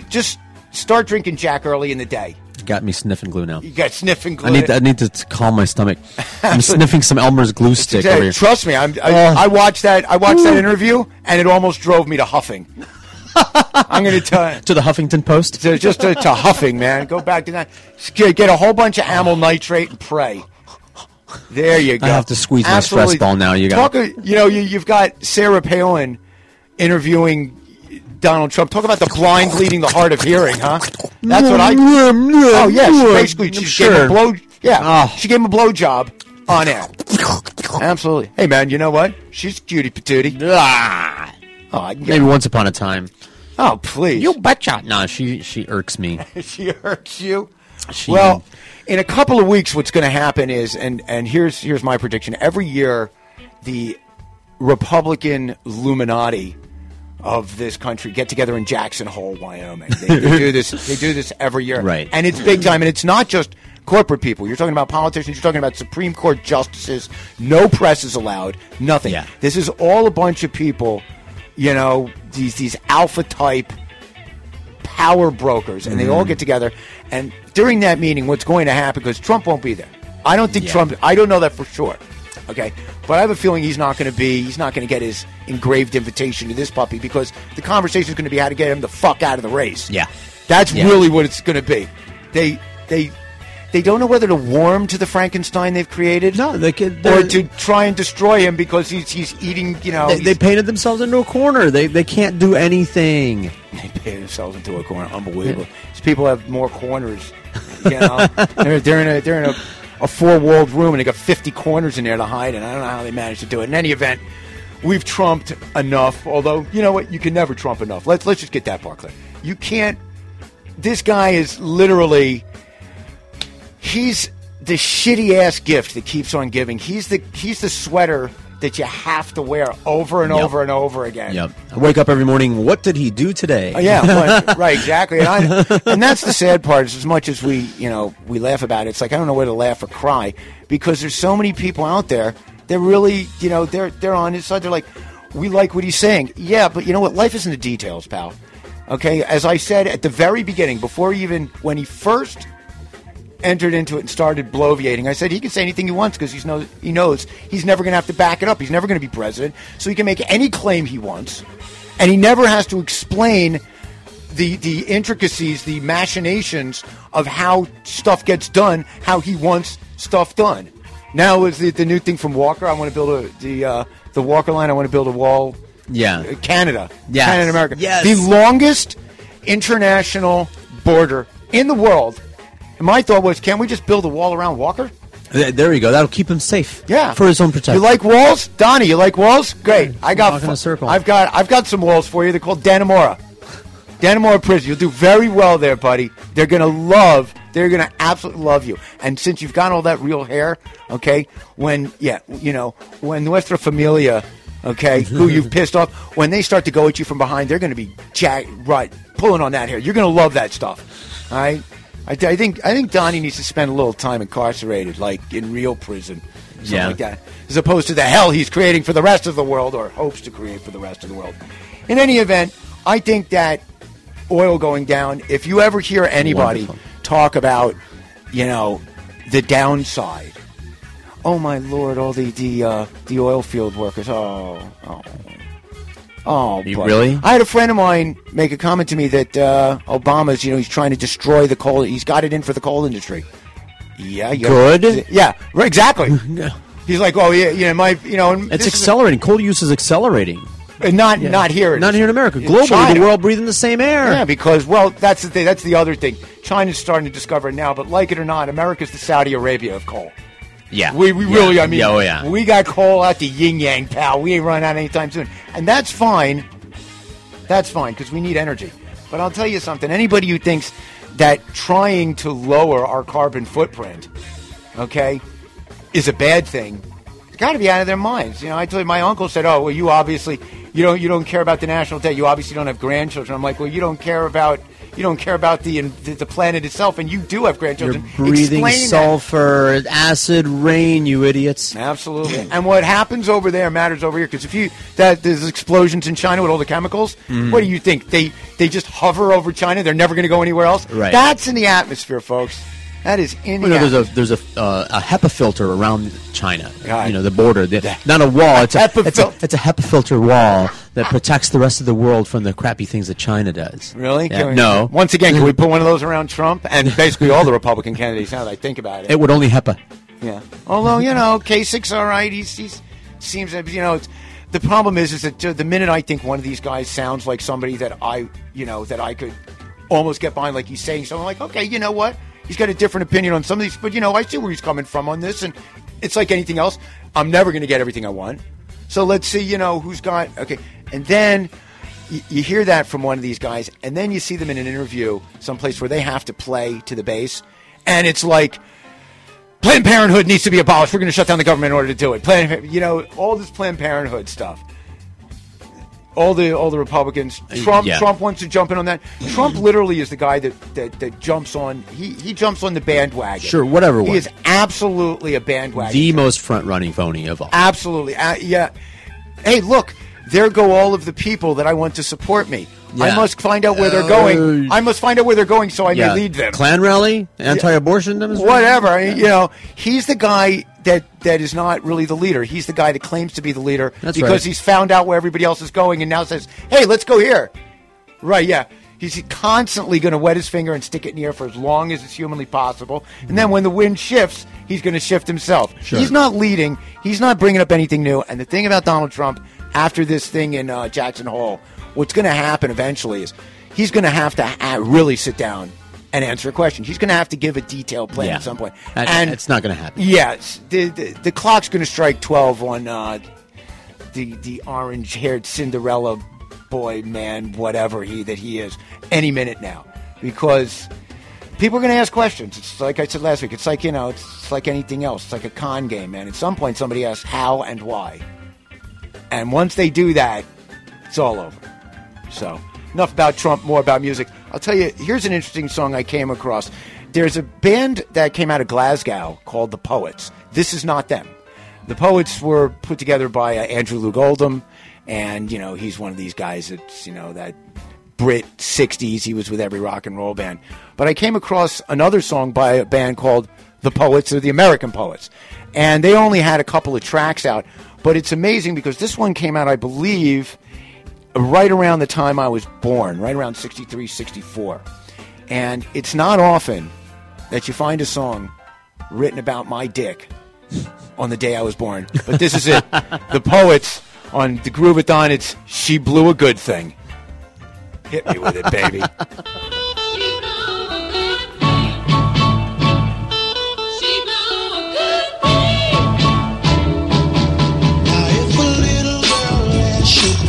Just start drinking Jack early in the day. Got me sniffing glue now. You got sniffing glue. I need to, I need to calm my stomach. I'm sniffing some Elmer's glue stick over here. Trust me, I'm, I, Oh. I watched that. I watched that interview, and it almost drove me to huffing. I'm going to tell you. to the Huffington Post. To, just to, to huffing, man. Go back to that. Get a whole bunch of amyl nitrate and pray. There you go. I have to squeeze my stress ball now. You got- talk. uh, You know, you, you've got Sarah Palin interviewing Donald Trump. Talk about the blind leading the hard of hearing, huh? That's what I. Oh yeah, she basically she Sure. gave him a blow. Yeah, Oh. she gave him a blow job on air. Absolutely. Hey man, you know what? She's cutie patootie. Ah, Oh, maybe once upon a time. oh please. You betcha. No, she she irks me. she hurts you. She- well, in a couple of weeks, what's going to happen is, and and here's here's my prediction. Every year, the Republican Illuminati of this country get together in Jackson Hole, Wyoming. They, they do this. They do this every year, Right. And it's big time. And it's not just corporate people. You're talking about politicians. You're talking about Supreme Court justices. No press is allowed. Nothing. Yeah. This is all a bunch of people. You know, these these alpha type power brokers, and they all mm-hmm. get together. And during that meeting, what's going to happen? Because Trump won't be there. I don't think Yeah. Trump. I don't know that for sure. Okay, but I have a feeling he's not going to be. He's not going to get his engraved invitation to this puppy because the conversation is going to be how to get him the fuck out of the race. Yeah. that's Yeah. really what it's going to be. They they. They don't know whether to warm to the Frankenstein they've created, No, they could. or to try and destroy him because he's he's eating. You know, They, they painted themselves into a corner. They they can't do anything. they pay themselves into a corner. Unbelievable. These people have more corners. You know, they're, they're in a they're in a, a four walled room and they got fifty corners in there to hide. And I don't know how they managed to do it. In any event, we've trumped enough. Although you know what, you can never trump enough. Let's let's just get that part clear. You can't. This guy is literally. He's the shitty ass gift that keeps on giving. He's the he's the sweater that you have to wear over and Yep. over and over again. Yep. I wake up every morning. What did he do today? Uh, yeah, well, right, exactly. And, I, and that's the sad part. Is as much as we, you know, we laugh about it, it's like I don't know whether to laugh or cry because there's so many people out there. They're really, you know, they're they're on his side. They're like, we like what he's saying. Yeah, but you know what? Life isn't the details, pal. Okay, as I said at the very beginning, before even when he first entered into it and started bloviating. I said he can say anything he wants because he's knows he knows he's never going to have to back it up. He's never going to be president, so he can make any claim he wants, and he never has to explain the the intricacies, the machinations of how stuff gets done, how he wants stuff done. Now is the, the new thing from Walker. I want to build a the uh, the Walker line. I want to build a wall. Yeah. uh, Canada, Yes. Canada, America. Yes. The longest international border in the world. My thought was, can't we just build a wall around Walker? There you go. That'll keep him safe. Yeah, For his own protection. You like walls, Donnie? You like walls? Great. I got. Walk in a circle. I've got. I've got some walls for you. They're called Dannemora. Dannemora Prison. You'll do very well there, buddy. They're gonna love. They're gonna absolutely love you. And since you've got all that real hair, okay, when yeah, you know, when Nuestra Familia, okay, who you've pissed off, when they start to go at you from behind, they're gonna be jack right pulling on that hair. You're gonna love that stuff. All right. I, I think I think Donnie needs to spend a little time incarcerated, like in real prison, something Yeah. like that, as opposed to the hell he's creating for the rest of the world or hopes to create for the rest of the world. In any event, I think that oil going down. If you ever hear anybody Wonderful. talk about, you know, the downside, oh my lord, all the the uh, the oil field workers, oh, oh. Oh, You boy. really? I had a friend of mine make a comment to me that uh, Obama's, you know, he's trying to destroy the coal. He's got it in for the coal industry. Yeah, yeah. Good? Yeah, right, exactly. He's like, oh yeah, you know, my, you know, and It's is a- accelerating. Coal use is accelerating. uh, not not here, Not here in America. Globally, China. the world breathing the same air. Yeah, because well, that's the thing. That's the other thing. China's starting to discover it now, but like it or not, America's the Saudi Arabia of coal. Yeah. We, we Yeah. really, I mean, Yeah, oh, yeah. we got coal out the yin yang, pal. We ain't running out anytime soon, and that's fine. That's fine because we need energy. But I'll tell you something. Anybody who thinks that trying to lower our carbon footprint, okay, is a bad thing, it's got to be out of their minds. You know, I told you, my uncle said, "Oh, well, you obviously you don't you don't care about the national debt. You obviously don't have grandchildren." I'm like, "Well, you don't care about." You don't care about the the, planet itself, and you do have You're grandchildren. breathing Explain that. sulfur, acid rain, you idiots. Absolutely. and what happens over there matters over here because if you that there's explosions in China with all the chemicals, Mhm. what do you think? They they just hover over China. They're never going to go anywhere else. Right. That's in the atmosphere, folks. That is in Well, no, there's a there's a uh, a HEPA filter around China. God. You know the border, the, not a wall. It's a, HEPA it's, a, it's a HEPA filter wall that protects the rest of the world from the crappy things that China does. Really? Yeah, we- no. Once again, can we put one of those around Trump and basically all the Republican candidates? Now that I think about it. It would only HEPA. Yeah. Although you know, Kasich's all right. He's, he's seems you know. It's, the problem is, is that the minute I think one of these guys sounds like somebody that I, you know, that I could almost get behind, like he's saying something like, okay, you know what? He's got a different opinion on some of these, but you know, I see where he's coming from on this, and it's like anything else. I'm never going to get everything I want. So let's see, you know, who's got okay, and then. You, you hear that from one of these guys, and then you see them in an interview someplace where they have to play to the base, and it's like, Planned Parenthood needs to be abolished. We're going to shut down the government in order to do it. Planned, you know, all this Planned Parenthood stuff. All the all the Republicans. Trump yeah. Trump wants to jump in on that. Trump literally is the guy that, that, that jumps on. He he jumps on the bandwagon. Sure, whatever He one. is absolutely a bandwagon. The most front running phony of all. Absolutely. Uh, yeah. Hey, look, there go all of the people that I want to support me. I must find out where they're going. I must find out where they're going so I yeah. may lead them. Klan rally, anti-abortion demonstration. Whatever. You know, he's the guy that that is not really the leader. He's the guy that claims to be the leader That's because right. he's found out where everybody else is going and now says, "Hey, let's go here." Right? Yeah. He's constantly going to wet his finger and stick it in the air for as long as it's humanly possible. And then when the wind shifts, he's going to shift himself. Sure. He's not leading. He's not bringing up anything new. And the thing about Donald Trump after this thing in uh, Jackson Hole, what's going to happen eventually is he's going to have to really sit down and answer a question. He's going to have to give a detailed plan Yeah. at some point. And it's not going to happen. Yes, the, the the clock's going to strike twelve on uh, the the orange haired Cinderella boy man, whatever he that he is, any minute now, because people are going to ask questions. It's like I said last week. It's like you know, it's like anything else. It's like a con game, man. At some point, somebody asks how and why, and once they do that, it's all over. So enough about Trump, more about music. I'll tell you. Here's an interesting song I came across. There's a band that came out of Glasgow called the Poets. This is not them. The Poets were put together by uh, Andrew Loog Oldham, and you know he's one of these guys that's you know that Brit 60s. He was with every rock and roll band. But I came across another song by a band called The Poets, or the American Poets. And they only had a couple of tracks out. But it's amazing because this one came out, I believe, right around the time I was born, right around 63, 64. And it's not often that you find a song written about my dick on the day I was born. But this is it. the Poets on the Groovathon, it's She Blew a Good Thing. Hit me with it, baby. If a little girl asks you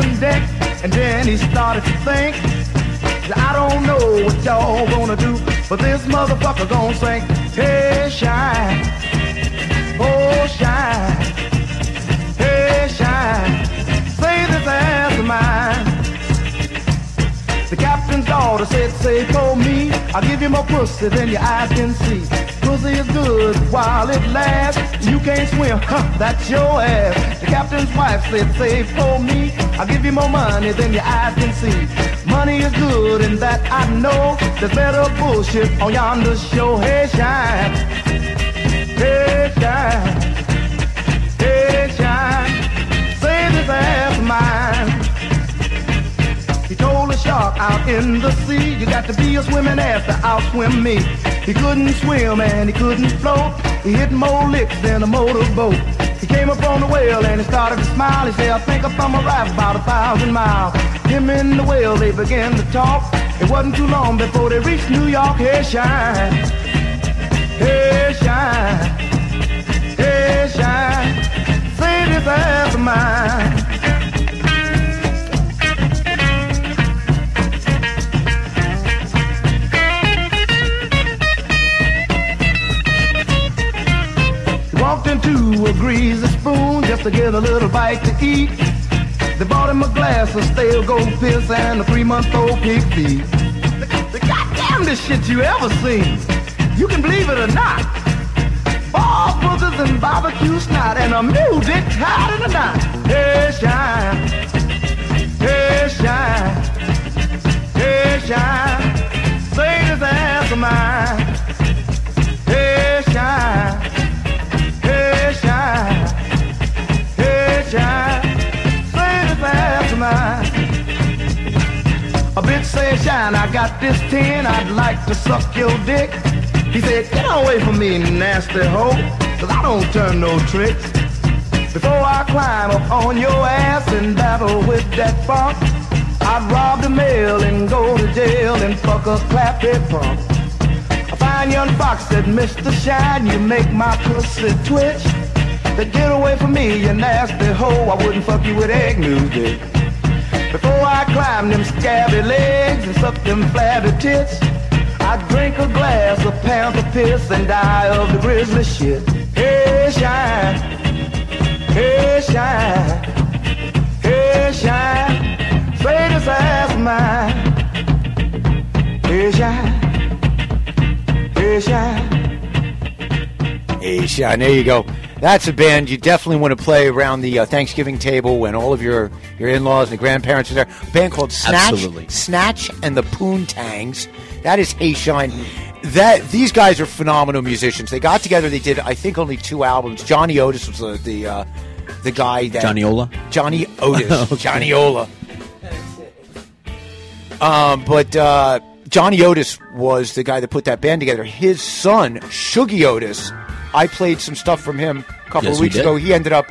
second deck and then he started to think. I don't know what y'all gonna do, but this motherfucker gonna sing. Hey, shine, oh shine, hey shine, say this ass of mine. The captain's daughter said, say for me, I'll give you more pussy than your eyes can see. Pussy is good while it lasts. You can't swim, huh, that's your ass. Captain's wife said, save for me, I'll give you more money than your eyes can see. Money is good and that I know. There's better bullshit on yonder show. Hey, shine. Hey, shine. Hey, shine. Say this ass of mine. He told a shark out in the sea, you got to be a swimming ass to outswim me. He couldn't swim and he couldn't float. He hit more licks than a motorboat. He came up on the whale and he started to smile. He said, I think I'm from a ride about a thousand miles. Him and the whale, they began to talk. It wasn't too long before they reached New York. Hey, shine. Hey, shine. Hey, shine. Say this ass of mine. A greasy spoon just to get a little bite to eat. They bought him a glass of stale gold piss and a three-month-old pig feet. The, the shit you ever seen. You can believe it or not. Ball boogers and barbecue snot and a mule dick tied in a knot. Hey, shine. Hey, shine. Hey, shine. Say this ass of mine. Hey, shine. A bitch said, shine, I got this tin, I'd like to suck your dick. He said, get away from me, nasty hoe, cause I don't turn no tricks. Before I climb up on your ass and battle with that funk, I'd rob the mail and go to jail and fuck a clappy punk. A fine young fox said, Mr. Shine, you make my pussy twitch. Said, get away from me, you nasty hoe, I wouldn't fuck you with egg music. I climb them scabby legs and suck them flabby tits, I'd drink a glass of panther piss and die of the grizzly shit. Hey, shine. Hey, shine. Hey, shine. Say this ass of mine. Hey, shine. Hey, shine. Hey, Sean, there you go. That's a band you definitely want to play around the uh, Thanksgiving table when all of your, your in-laws and grandparents are there. A band called Snatch, Absolutely. Snatch and the Poontangs. That is Hey Shine. That these guys are phenomenal musicians. They got together. They did, I think, only two albums. Johnny Otis was the the, uh, the guy that Johnny Ola? Johnny Otis, Okay. Johnny Ola. Um, but uh, Johnny Otis was the guy that put that band together. His son, Shuggie Otis, I played some stuff from him a couple Yes, of weeks ago. He ended up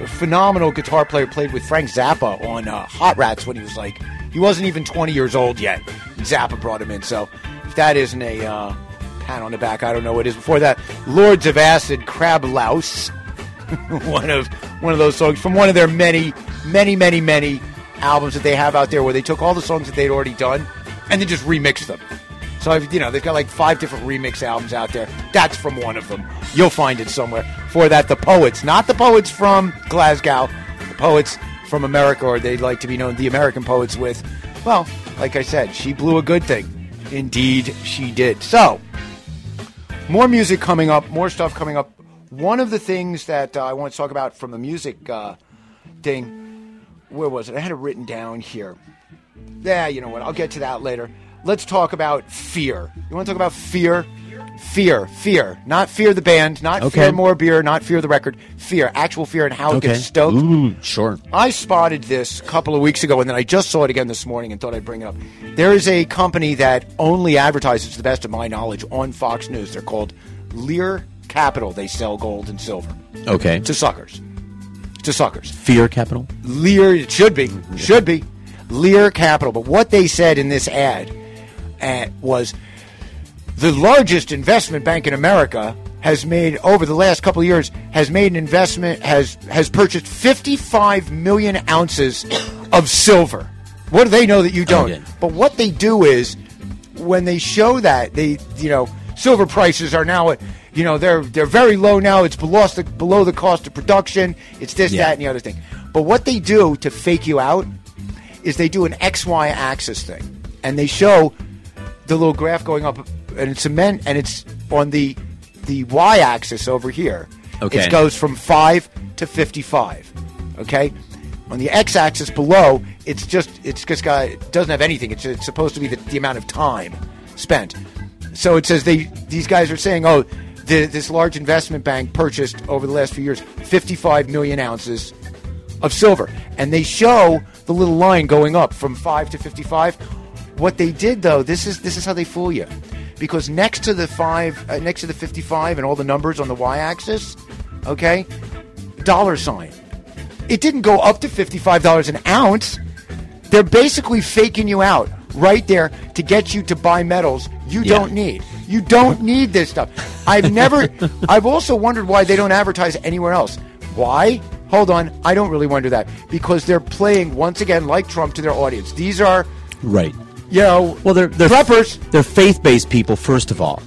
a phenomenal guitar player. Played with Frank Zappa on uh, Hot Rats when he was like he wasn't even 20 years old yet. Zappa brought him in. So if that isn't a uh, pat on the back, I don't know what is. Before that, Lords of Acid, Crab Louse, one of one of those songs from one of their many, many, many, many albums that they have out there, where they took all the songs that they'd already done and then just remixed them. So I've, you know they've got like five different remix albums out there. That's from one of them. You'll find it somewhere. For that, the poets, not the poets from Glasgow, the poets from America, or they'd like to be known, the American poets. With, well, like I said, she blew a good thing. Indeed, she did. So, more music coming up, more stuff coming up. One of the things that uh, I want to talk about from the music uh, thing, where was it? I had it written down here. Yeah, you know what? I'll get to that later. Let's talk about fear. You want to talk about fear? Fear, fear, not fear the band, not Okay. fear more beer, not fear the record. Fear, actual fear, and how it Okay. gets stoked. Ooh, sure. I spotted this a couple of weeks ago, and then I just saw it again this morning and thought I'd bring it up. There is a company that only advertises, to the best of my knowledge, on Fox News. They're called Lear capital they sell gold and silver Okay. to suckers. To suckers. Fear capital. Lear, it should be, mm-hmm. should be, Lear Capital. But what they said in this ad uh, was the largest investment bank in America has made over the last couple of years has made an investment has has purchased 55 million ounces of silver. What do they know that you don't? Okay. But what they do is when they show that they you know silver prices are now at you know they're they're very low now. It's below the below the cost of production. It's this Yeah. that and the other thing. But what they do to fake you out is they do an XY axis thing, and they show the little graph going up, and it's cement, and it's on the the Y axis over here. Okay. it goes from five to fifty-five. Okay, on the X axis below, it's just it's just got it doesn't have anything. It's, it's supposed to be the, the amount of time spent. So it says they these guys are saying, oh, the, this large investment bank purchased over the last few years fifty-five million ounces of silver, and they show the little line going up from five to fifty-five. What they did, though, this is this is how they fool you, because next to the five, uh, next to the fifty-five, and all the numbers on the y-axis, okay, dollar sign. It didn't go up to fifty-five dollars an ounce. They're basically faking you out right there to get you to buy metals you Yeah. don't need. You don't need this stuff. I've never. I've also wondered why they don't advertise anywhere else. Why? Hold on. I don't really wonder that because they're playing once again like Trump to their audience. These are, Right. You know, Well, they're they're preppers. They're faith-based people, first of all.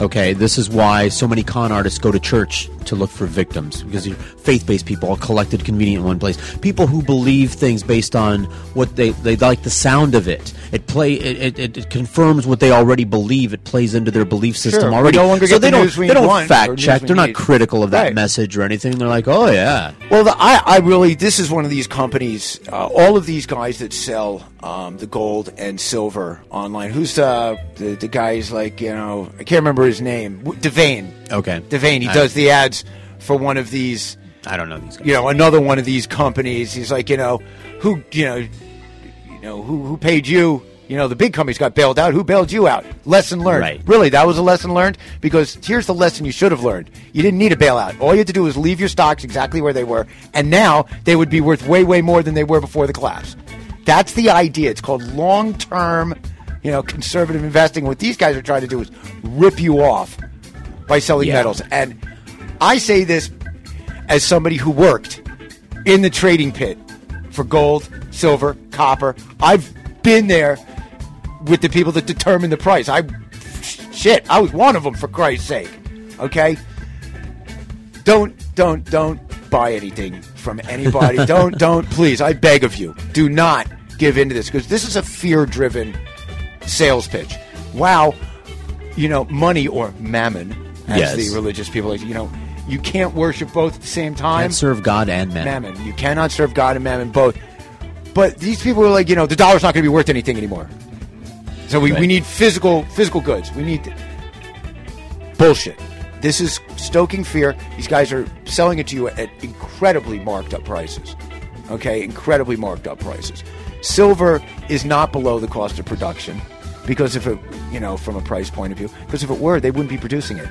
Okay, this is why so many con artists go to church to look for victims because you're faith-based people all collected convenient in one place. People who believe things based on what they they like the sound of it. It play it, it, it confirms what they already believe. It plays into their belief system Sure, already. no so they the don't they don't fact check They're not critical of that Right. message or anything. They're like, oh yeah, Well, the, I, I really, this is one of these companies. Uh, all of these guys that sell um, the gold and silver online. Who's the the, the guy's like you know? I can't remember his name. Devane. okay. Devane. He I- does the ads for one of these. I don't know these guys. You know, another one of these companies. He's like, you know, who you know, you know who who paid you. You know, the big companies got bailed out. Who bailed you out? Lesson learned. Right. Really, that was a lesson learned? Because here's the lesson you should have learned. You didn't need a bailout. All you had to do was leave your stocks exactly where they were, and now they would be worth way, way more than they were before the collapse. That's the idea. It's called long term, you know, conservative investing. What these guys are trying to do is rip you off by selling Yeah. metals. And I say this as somebody who worked in the trading pit for gold, silver, copper. I've been there with the people that determine the price. I shit, I was one of them for Christ's sake. Okay? Don't don't don't buy anything from anybody. don't don't please, I beg of you. Do not give into this because this is a fear-driven sales pitch. Wow, you know, money or mammon as Yes. the religious people like, you know, you can't worship both at the same time Can't serve God and man. mammon. You cannot serve God and mammon both. But these people are like, you know, the dollar's not going to be worth anything anymore. So we, we need physical physical goods. We need bullshit. This is stoking fear. These guys are selling it to you at incredibly marked up prices. Okay, incredibly marked up prices. Silver is not below the cost of production because if it, you know, from a price point of view, because if it were, they wouldn't be producing it.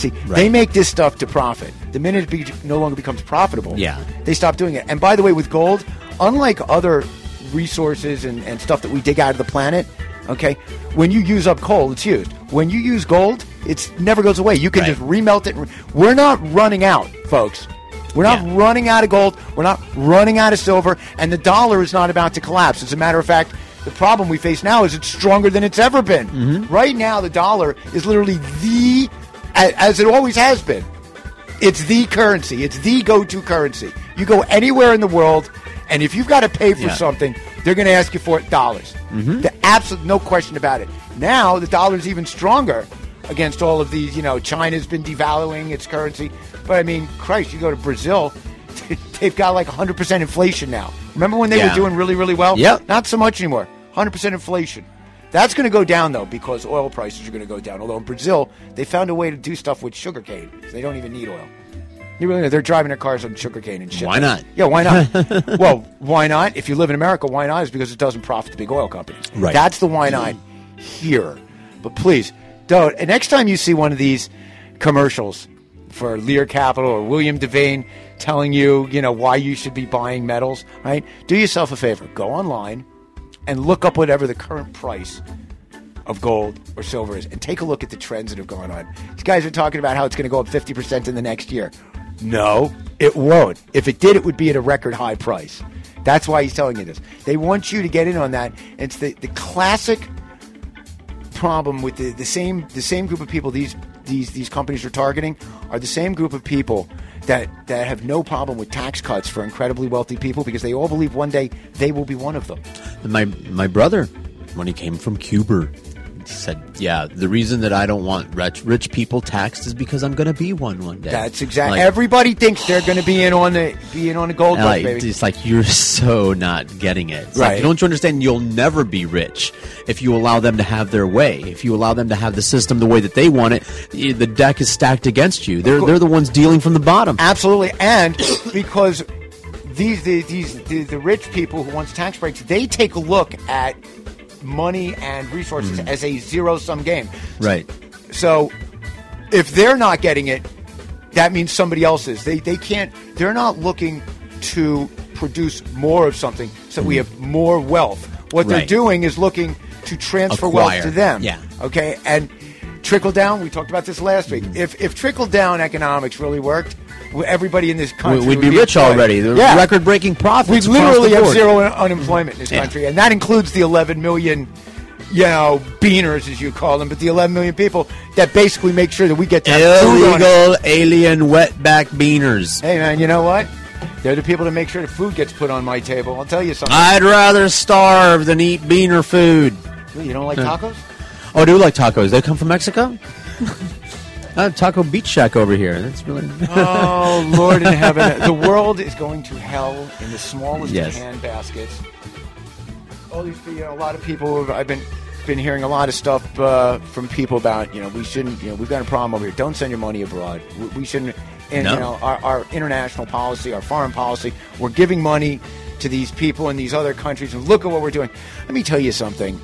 See, they make this stuff to profit. The minute it be, no longer becomes profitable, Yeah. they stop doing it. And by the way, with gold, unlike other resources and, and stuff that we dig out of the planet, okay, when you use up coal, it's used. When you use gold, it never goes away. You can Right. just remelt it. and re- We're not running out, folks. We're not Yeah. running out of gold. We're not running out of silver. And the dollar is not about to collapse. As a matter of fact, the problem we face now is it's stronger than it's ever been. Mm-hmm. Right now, the dollar is literally the, as it always has been, it's the currency. It's the go-to currency. You go anywhere in the world, and if you've got to pay for Yeah. something, they're going to ask you for it dollars. Mm-hmm. The absolute no question about it. Now the dollar is even stronger against all of these. You know, China's been devaluing its currency, but I mean, Christ, you go to Brazil, they've got like 100 percent inflation now. Remember when they Yeah. were doing really, really well? Yep. Not so much anymore. 100 percent inflation. That's going to go down though because oil prices are going to go down. Although in Brazil, they found a way to do stuff with sugarcane. They don't even need oil. You really know they're driving their cars on sugarcane and shit. Why not? Yeah, why not? well, why not? If you live in America, why not? Is because it doesn't profit the big oil companies. Right. That's the why not here. But please don't. And next time you see one of these commercials for Lear Capital or William Devane telling you, you know, why you should be buying metals, right? Do yourself a favor. Go online and look up whatever the current price of gold or silver is and take a look at the trends that have gone on. These guys are talking about how it's going to go up 50% in the next year. No, it won't. If it did, it would be at a record high price. That's why he's telling you this. They want you to get in on that. It's the, the classic problem with the, the same the same group of people these these these companies are targeting are the same group of people that that have no problem with tax cuts for incredibly wealthy people because they all believe one day they will be one of them. My my brother, when he came from Cuba, said, "Yeah, the reason that I don't want rich rich people taxed is because I'm going to be one one day." That's exactly. Like- Everybody thinks they're going to be in on the be in on the gold rush, like, baby. it's like you're so not getting it. It's like, Right. don't you understand? You'll never be rich if you allow them to have their way. If you allow them to have the system the way that they want it, the deck is stacked against you. They're they're the ones dealing from the bottom. Absolutely, and because these the, these the, the rich people who want tax breaks, they take a look at money and resources hmm. as a zero sum game. Right. So if they're not getting it, that means somebody else is. They they can't. They're not looking to produce more of something so we hmm. have more wealth. What they're doing is looking to transfer wealth to them. Yeah. Okay. And trickle down. We talked about this last week. If if trickle down economics really worked, everybody in this country We'd would be rich employed. already. The yeah. record-breaking profits. We literally have zero un- unemployment in this Yeah. country, and that includes the 11 million, you know, beaners as you call them, but the 11 million people that basically make sure that we get to have food on. Illegal alien wetback beaners. Hey man, you know what? They're the people that make sure the food gets put on my table. I'll tell you something. I'd rather starve than eat beaner food. you don't like tacos? Oh, I do like tacos. They come from Mexico. uh, Taco Beach Shack over here. That's really. Oh Lord in heaven, the world is going to hell in the smallest Yes. hand baskets. All these, you know, a lot of people. Have, I've been been hearing a lot of stuff uh, from people about, you know, we shouldn't, you know, we've got a problem over here. Don't send your money abroad. We, we shouldn't. And No. you know, our, our international policy, our foreign policy, we're giving money to these people in these other countries, and look at what we're doing. Let me tell you something.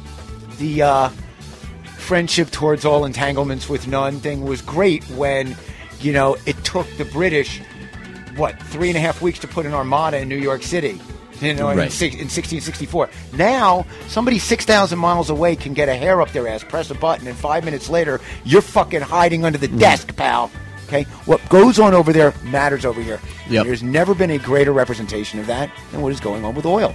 The uh, friendship towards all entanglements with none thing was great when, you know, it took the British, what, three and a half weeks to put an armada in New York City. You know, in, Right. six, in 1664. Now, somebody 6,000 miles away can get a hair up their ass, press a button, and five minutes later, you're fucking hiding under the mm. desk, pal. Okay? What goes on over there matters over here. Yep. There's never been a greater representation of that than what is going on with oil.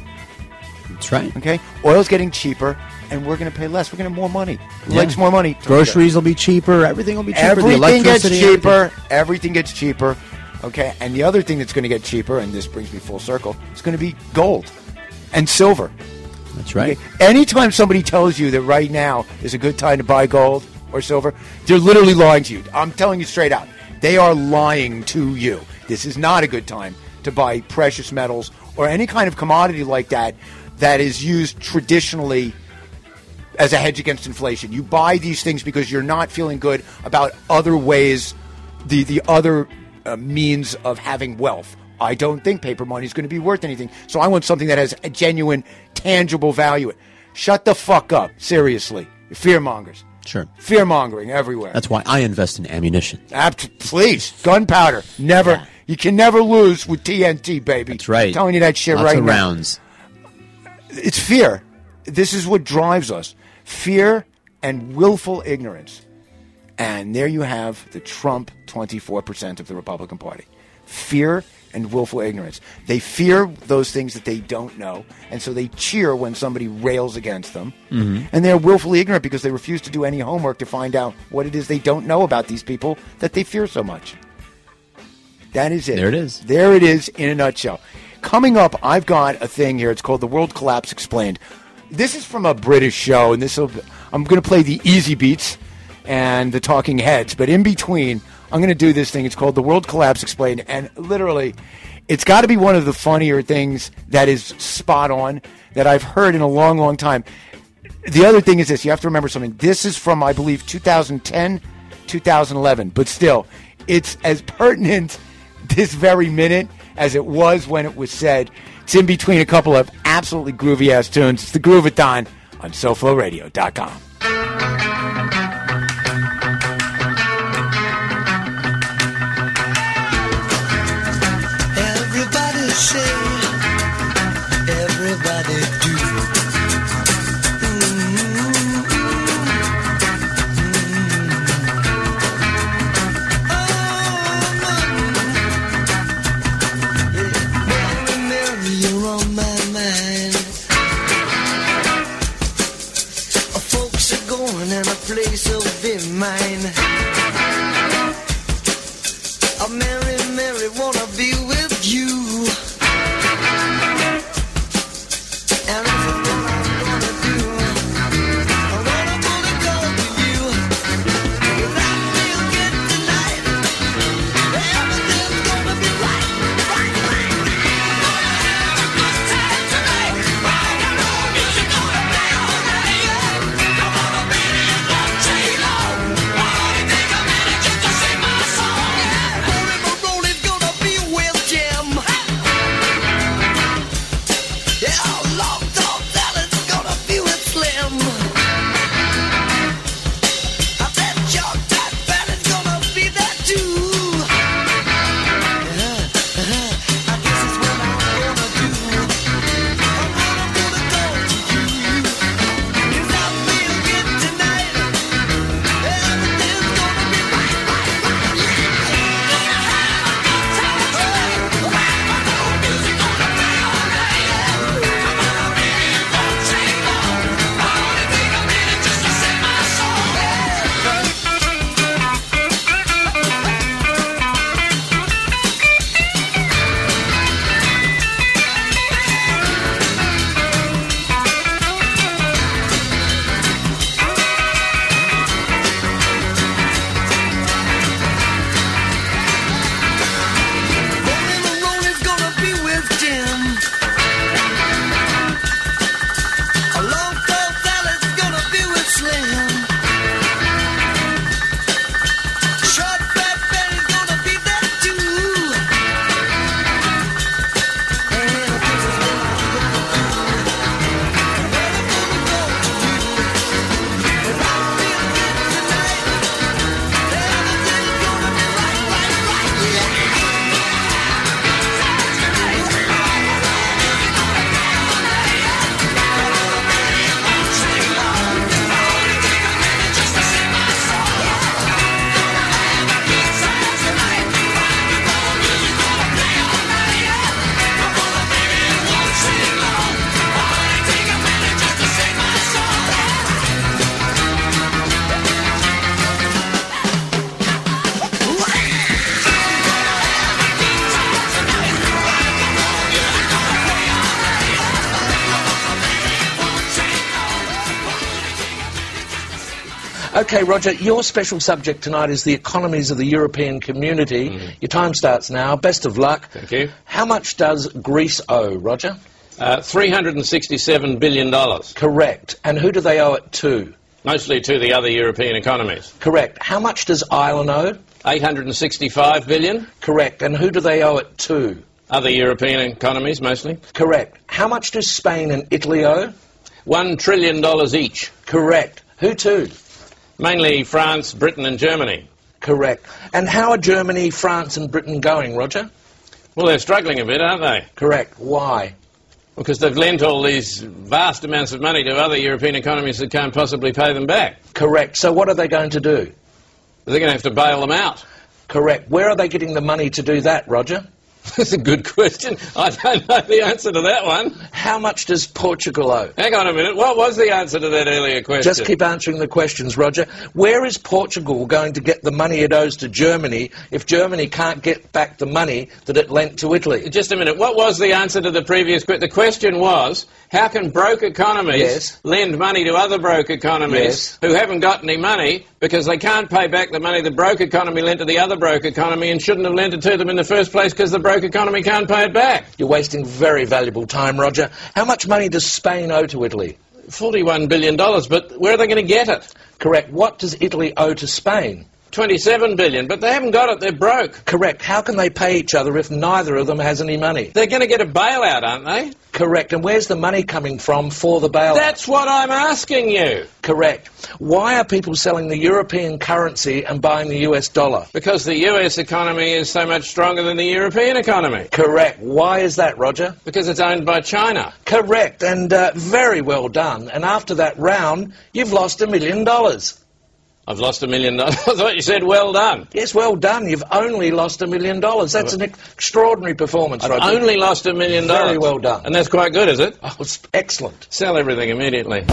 That's right. Okay? Oil's getting cheaper, and we're going to pay less. We're going to have more money. Who likes more money? Groceries will be cheaper. Everything will be cheaper. Everything gets cheaper. Everything gets cheaper. Okay, and the other thing that's going to get cheaper, and this brings me full circle, is going to be gold and silver. That's right. Okay? Anytime somebody tells you that right now is a good time to buy gold or silver, they're literally lying to you. I'm telling you straight out. They are lying to you. This is not a good time to buy precious metals or any kind of commodity like that that is used traditionally as a hedge against inflation. You buy these things because you're not feeling good about other ways, the the other uh, means of having wealth. I don't think paper money is going to be worth anything, so I want something that has a genuine, tangible value. Shut the fuck up, seriously, fear mongers. Sure. Fear mongering everywhere. That's why I invest in ammunition. Apt, please, gunpowder. Never. You can never lose with TNT, baby. That's right. I'm telling you that shit Lots right of now rounds. It's fear. This is what drives us fear and willful ignorance. And there you have the Trump 24% of the Republican Party. Fear and willful ignorance. They fear those things that they don't know, and so they cheer when somebody rails against them. Mhm. And they're willfully ignorant because they refuse to do any homework to find out what it is they don't know about these people that they fear so much. That is it. There it is. There it is in a nutshell. Coming up, I've got a thing here. It's called The World Collapse Explained. This is from a British show, and this will. I'm going to play the Easybeats and the talking heads, but in between, I'm going to do this thing. It's called The World Collapse Explained, and literally, it's got to be one of the funnier things that is spot on that I've heard in a long, long time. The other thing is this: you have to remember something. This is from, I believe, 2010, 2011, but still, it's as pertinent this very minute as it was when it was said. It's in between a couple of absolutely groovy ass tunes. It's the Groovathon on SoFloRadio.com. Okay, Roger, your special subject tonight is the economies of the European community. Your time starts now. Best of luck. Thank you. How much does Greece owe, Roger? Uh, $367 billion. Correct. And who do they owe it to? Mostly to the other European economies. Correct. How much does Ireland owe? 865 billion. Correct. And who do they owe it to? Other European economies, mostly. Correct. How much do Spain and Italy owe? One trillion dollars each. Correct. Who to? Mainly France, Britain, and Germany. Correct. And how are Germany, France, and Britain going, Roger? Well, they're struggling a bit, aren't they? Correct. Why? Because they've lent all these vast amounts of money to other European economies that can't possibly pay them back. Correct. So what are they going to do? They're going to have to bail them out. Correct. Where are they getting the money to do that, Roger? That's a good question. I don't know the answer to that one. How much does Portugal owe? Hang on a minute. What was the answer to that earlier question? Just keep answering the questions, Roger. Where is Portugal going to get the money it owes to Germany if Germany can't get back the money that it lent to Italy? Just a minute. What was the answer to the previous question? The question was, how can broke economies Yes. lend money to other broke economies Yes. who haven't got any money because they can't pay back the money the broke economy lent to the other broke economy and shouldn't have lent it to them in the first place because the broke economy can't pay it back? You're wasting very valuable time, Roger. How much money does Spain owe to Italy? $41 billion, but where are they going to get it? Correct. What does Italy owe to Spain? 27 billion, but they haven't got it, they're broke. Correct. How can they pay each other if neither of them has any money? They're going to get a bailout, aren't they? Correct. And where's the money coming from for the bailout? That's what I'm asking you. Correct. Why are people selling the European currency and buying the US dollar? Because the US economy is so much stronger than the European economy. Correct. Why is that, Roger? Because it's owned by China. Correct. And uh, very well done. And after that round, you've lost a million dollars. I've lost a million dollars. I thought you said well done. Yes, well done. You've only lost a million dollars. That's an extraordinary performance, I've Roger. only lost a million dollars. Very well done. And that's quite good, is it? Oh, it's excellent. Sell everything immediately.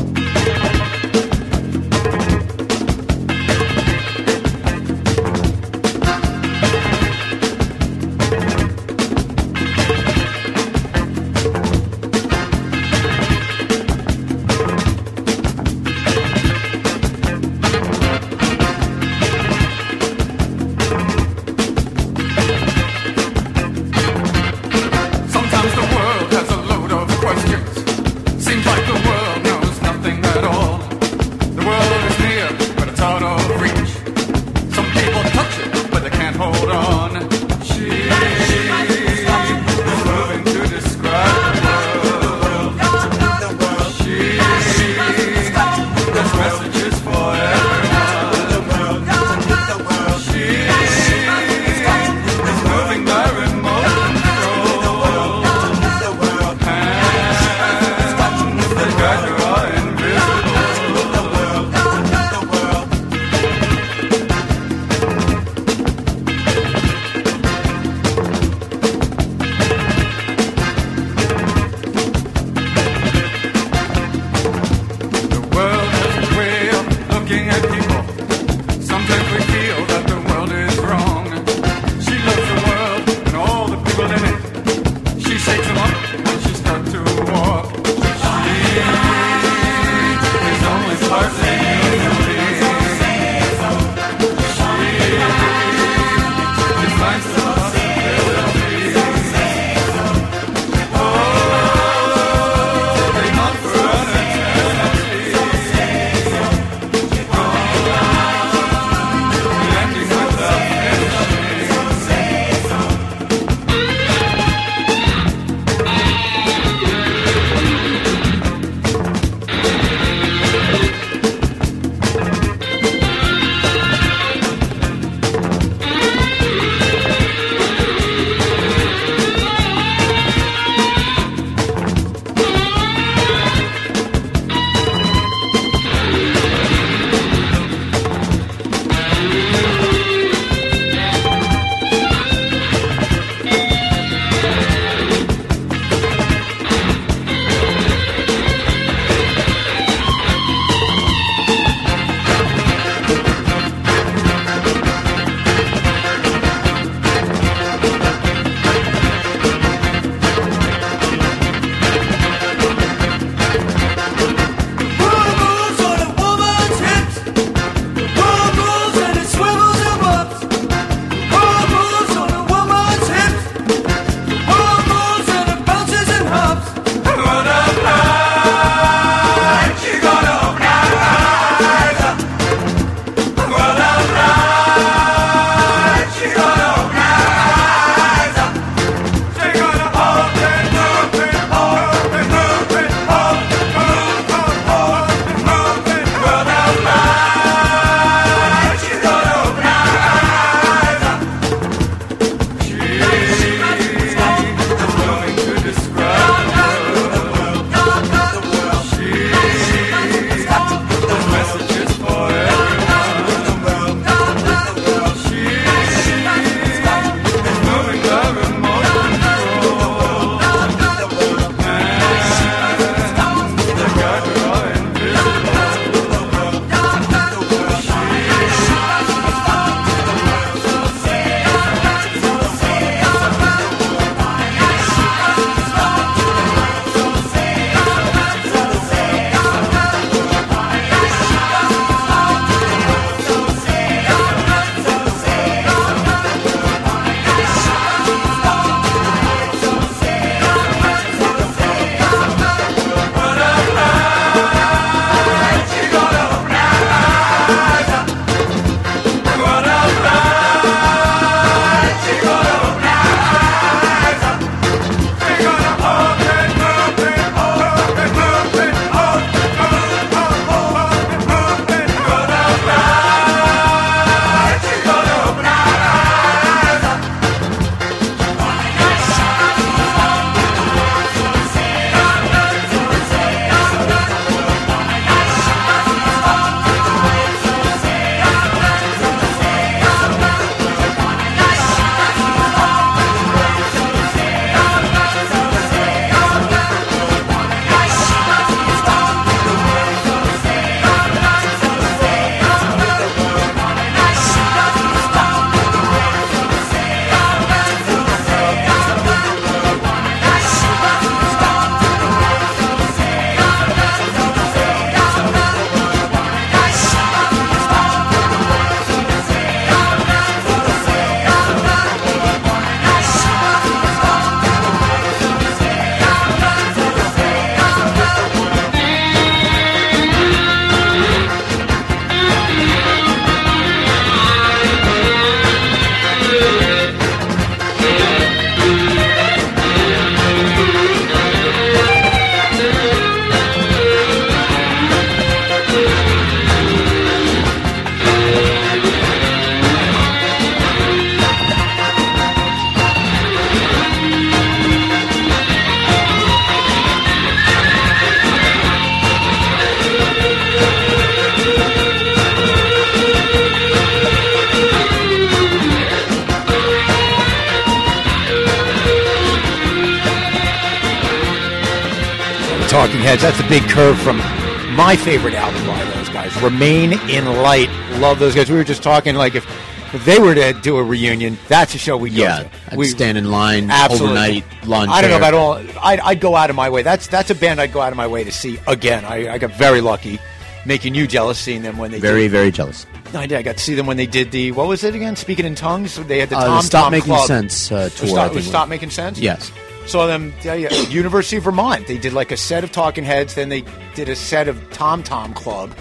That's a big curve from my favorite album by those guys, Remain in Light. Love those guys. We were just talking like if if they were to do a reunion, that's a show we go Yeah, to. I'd we, stand in line Absolutely. overnight, lawn I don't know about all. I'd, I'd go out of my way. That's that's a band I'd go out of my way to see again. I, I got very lucky, making you jealous seeing them when they Very, did. very jealous. No, I did. I got to see them when they did the what was it again? Speaking in tongues. They had the Uh, the Tom Stop Tom Making Club. Sense, uh, tour, I Stop, Stop making sense. Yes. Saw them yeah, yeah, University of Vermont. They did like a set of Talking Heads. Then they did a set of Tom Tom Club,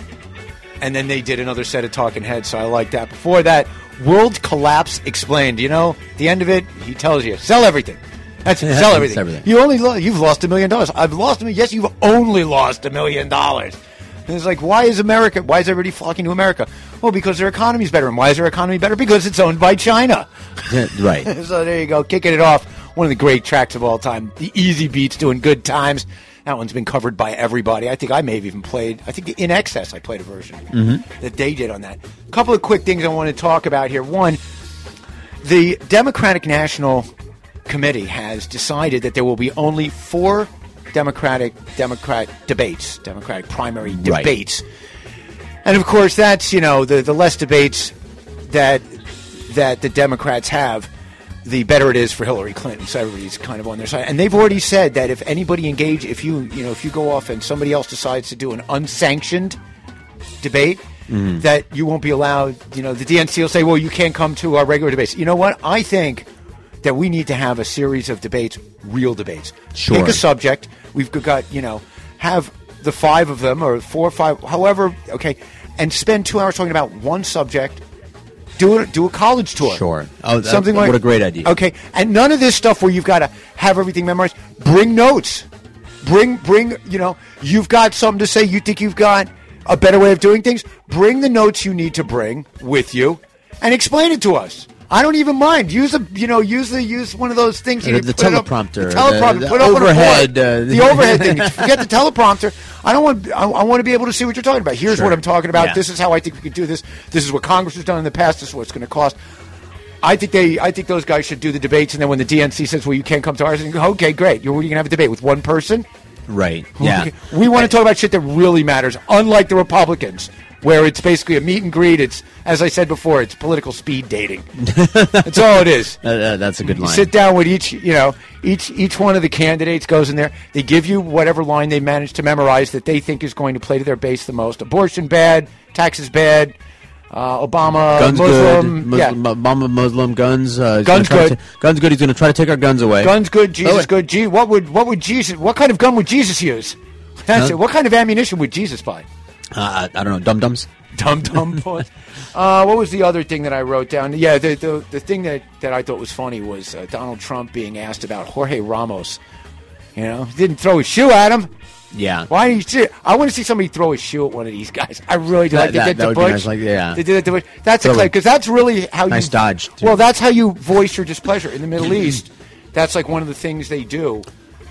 and then they did another set of Talking Heads. So I like that. Before that, World Collapse Explained. You know, the end of it, he tells you sell everything. That's Yeah, sell everything. everything. You only lo- you've lost a million dollars. I've lost a million. Yes, you've only lost a million dollars. And it's like, why is America? Why is everybody flocking to America? Well, because their economy's better. And why is their economy better? Because it's owned by China. right. so there you go, kicking it off. One of the great tracks of all time. The Easybeats doing good times. That one's been covered by everybody. I think I may have even played. I think INXS I played a version Mhm. that they did on that. A couple of quick things I want to talk about here. One, the Democratic National Committee has decided that there will be only four Democratic Democrat debates, Democratic primary Right. debates, and of course that's you know the the less debates that that the Democrats have, the better it is for Hillary Clinton. So everybody's kind of on their side, and they've already said that if anybody engage, if you you know if you go off and somebody else decides to do an unsanctioned debate. Mhm. That you won't be allowed, you know, the DNC will say, well, you can't come to our regular debates. You know what? I think that we need to have a series of debates, real debates. Sure. Pick a subject. We've got, you know, have the five of them or four or five, however, okay, and spend two hours talking about one subject. Do it. Do a college tour. Sure. Oh, that- something like what a great idea. Okay, and none of this stuff where you've got to have everything memorized. Bring notes. Bring, bring. You know, you've got something to say. You think you've got a better way of doing things. Bring the notes you need to bring with you, and explain it to us. I don't even mind. Use a, you know, use the use one of those things. You Uh, the it up- teleprompter, the teleprompter. the- the put it up on a board. overhead, uh, the overhead thing. Forget the teleprompter. I don't want. I, I want to be able to see what you're talking about. Here's Sure. what I'm talking about. Yeah. This is how I think we could do this. This is what Congress has done in the past. This is what it's going to cost. I think they. I think those guys should do the debates, and then when the DNC says, "Well, you can't come to ours," and go, okay, great. You're, you're going to have a debate with one person. Right. Yeah. We want to talk about shit that really matters, unlike the Republicans, where it's basically a meet and greet. It's, as I said before, it's political speed dating. That's all it is. Uh, uh, that's a good You line. sit down with each, you know, each each one of the candidates goes in there. They give you whatever line they manage to memorize that they think is going to play to their base the most. Abortion bad, taxes bad, uh, Obama guns Muslim, good. yeah, Obama Muslim guns. Uh, Guns good. guns good. He's going to try to take our guns away. guns good, Jesus wait. good. Gee, what would what would Jesus? What kind of gun would Jesus use? That's Huh? it. What kind of ammunition would Jesus buy? Uh, I don't know. Dum dums. Dum dum. Uh, what was the other thing that I wrote down? Yeah, the the, the thing that, that I thought was funny was uh, Donald Trump being asked about Jorge Ramos. You know, he didn't throw his shoe at him. Yeah. Why? Did you, I want to see somebody throw a shoe at one of these guys. I really do. That- like they that- did that to would be Bush. nice, like, yeah. They did it to Bush. That's a Totally. because that's really how Nice you dodge, too. Well, that's how you voice your displeasure in the Middle East. That's like one of the things they do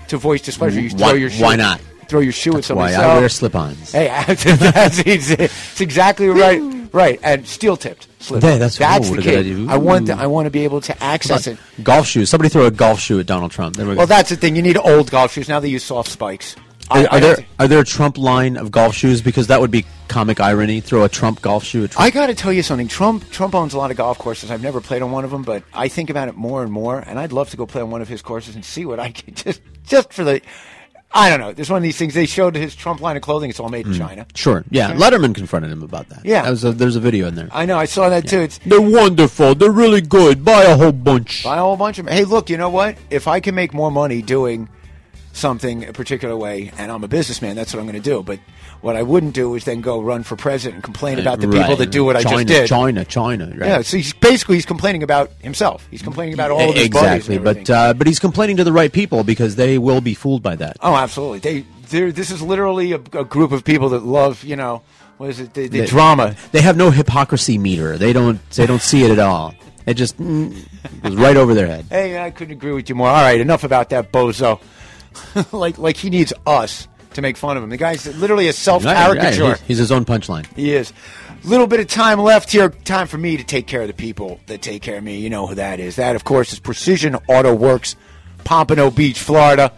to voice displeasure. You Why- throw your shoe. why not? Throw your shoe That's at why somebody. I So- wear slip-ons. Hey, that's, it's, exactly right. Right, and steel tipped. slip. Yeah, that's- that's oh, the key. I want the, I want to be able to access it. Golf shoes. Somebody throw a golf shoe at Donald Trump. There we go. Well, that's the thing. You need old golf shoes. Now they use soft spikes. Are, are there are there a Trump line of golf shoes? Because that would be comic irony. Throw a Trump golf shoe at Trump. I got to tell you something. Trump Trump owns a lot of golf courses. I've never played on one of them, but I think about it more and more, and I'd love to go play on one of his courses and see what I can just just for the. I don't know. There's one of these things. They showed his Trump line of clothing. It's all made in Mm. China. Sure. Yeah. Letterman confronted him about that. Yeah. That was a, there's a video in there. I know. I saw that too. It's They're wonderful. They're really good. Buy a whole bunch. buy a whole bunch of them. Hey, look. You know what? If I can make more money doing something a particular way, and I'm a businessman, that's what I'm going to do. But what I wouldn't do is then go run for president and complain about the people that do what China, I just did. China, China. Right. Yeah. So he's basically he's complaining about himself. He's complaining about all of his exactly. But uh, but he's complaining to the right people because they will be fooled by that. Oh, absolutely. They, this is literally a, a group of people that love, you know, what is it? The, the They- drama. They have no hypocrisy meter. They don't. They don't see it at all. It just mm, goes right over their head. Hey, I couldn't agree with you more. All right, enough about that bozo. like, like he needs us to make fun of him. The guy's literally a self caricature. Right, he's, he's his own punchline. He is. Little bit of time left here. Time for me to take care of the people that take care of me. You know who that is. That, of course, is Precision Auto Works, Pompano Beach, Florida.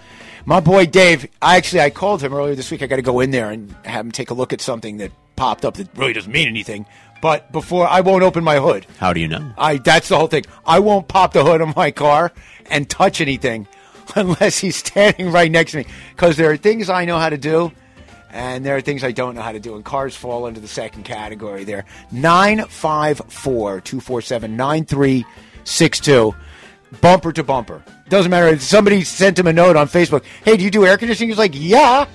My boy Dave, I actually I called him earlier this week. I got to go in there and have him take a look at something that popped up that really doesn't mean anything. But before I won't open my hood. How do you know? I that's the whole thing. I won't pop the hood of my car and touch anything unless he's standing right next to me because there are things I know how to do and there are things I don't know how to do and cars fall into the second category there. 954-247-9362 bumper to bumper. Doesn't matter if somebody sent him a note on Facebook, "Hey, do you do air conditioning?" He's like, "Yeah."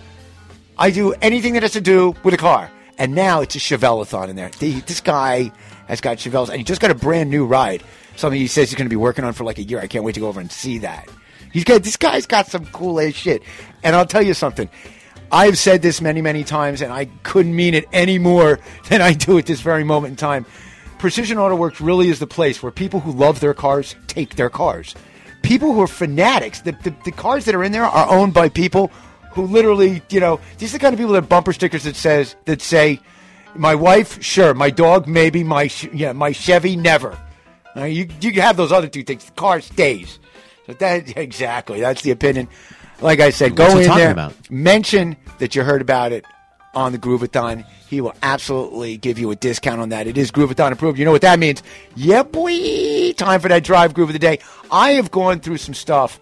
I do anything that has to do with a car. And now it's a Chevelle-a-thon in there. The, this guy has got Chevelles, and he just got a brand new ride. Something he says he's going to be working on for like a year. I can't wait to go over and see that. He's got this guy's got some cool ass shit. And I'll tell you something. I've said this many, many times, and I couldn't mean it any more than I do at this very moment in time. Precision Auto Works really is the place where people who love their cars take their cars. People who are fanatics, the, the, the cars that are in there are owned by people who literally, you know, these are the kind of people that have bumper stickers that says that say, "My wife, sure. My dog, maybe. My yeah, my Chevy, never." Uh, you you have those other two things. The car stays. So that exactly that's the opinion. Like I said, go What's in there, about? mention that you heard about it on the Groovathon. He will absolutely give you a discount on that. It is Groovathon approved. You know what that means? Yeah, boy. Time for that drive groove of the day. I have gone through some stuff.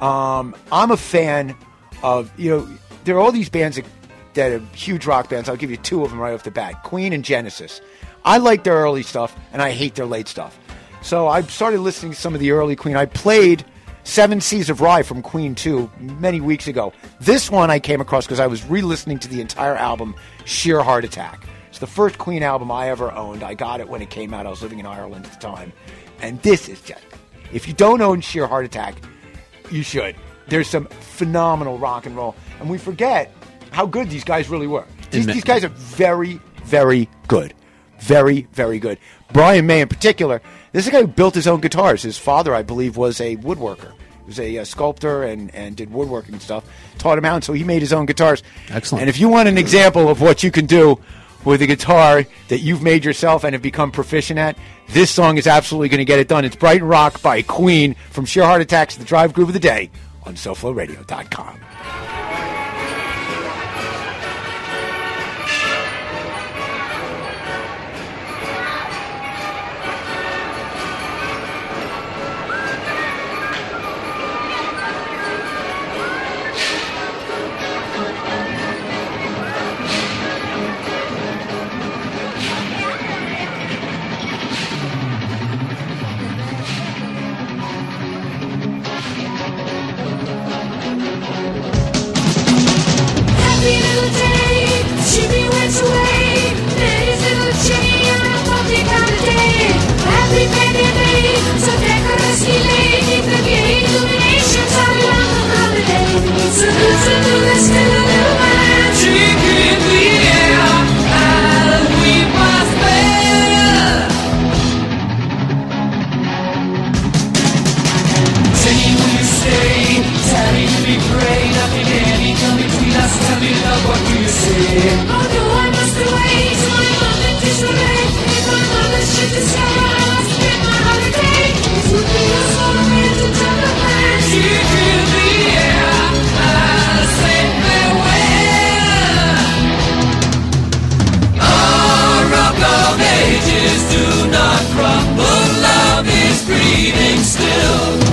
Um, I'm a fan of you know there are all these bands that, that are huge rock bands. I'll give you two of them right off the bat: Queen and Genesis. I like their early stuff, and I hate their late stuff. So I started listening to some of the early Queen. I played Seven Seas of Rye from Queen 2 many weeks ago. This one I came across because I was re listening to the entire album, Sheer Heart Attack. It's the first Queen album I ever owned. I got it when it came out. I was living in Ireland at the time. And this is just, if you don't own Sheer Heart Attack, you should. There's some phenomenal rock and roll. And we forget how good these guys really were. These, these guys are very, very good. Very, very good. Brian May, in particular, this is a guy who built his own guitars. His father, I believe, was a woodworker. He was a, uh sculptor and, and did woodworking and stuff. Taught him out, so he made his own guitars. Excellent. And if you want an example of what you can do with a guitar that you've made yourself and have become proficient at, this song is absolutely going to get it done. It's Brighton Rock by Queen from Sheer Heart Attacks, the Drive Groove of the Day on SoFloRadio.com. no, I must away to my and disarray. If my mother should discover do not crumble. Love is breathing still.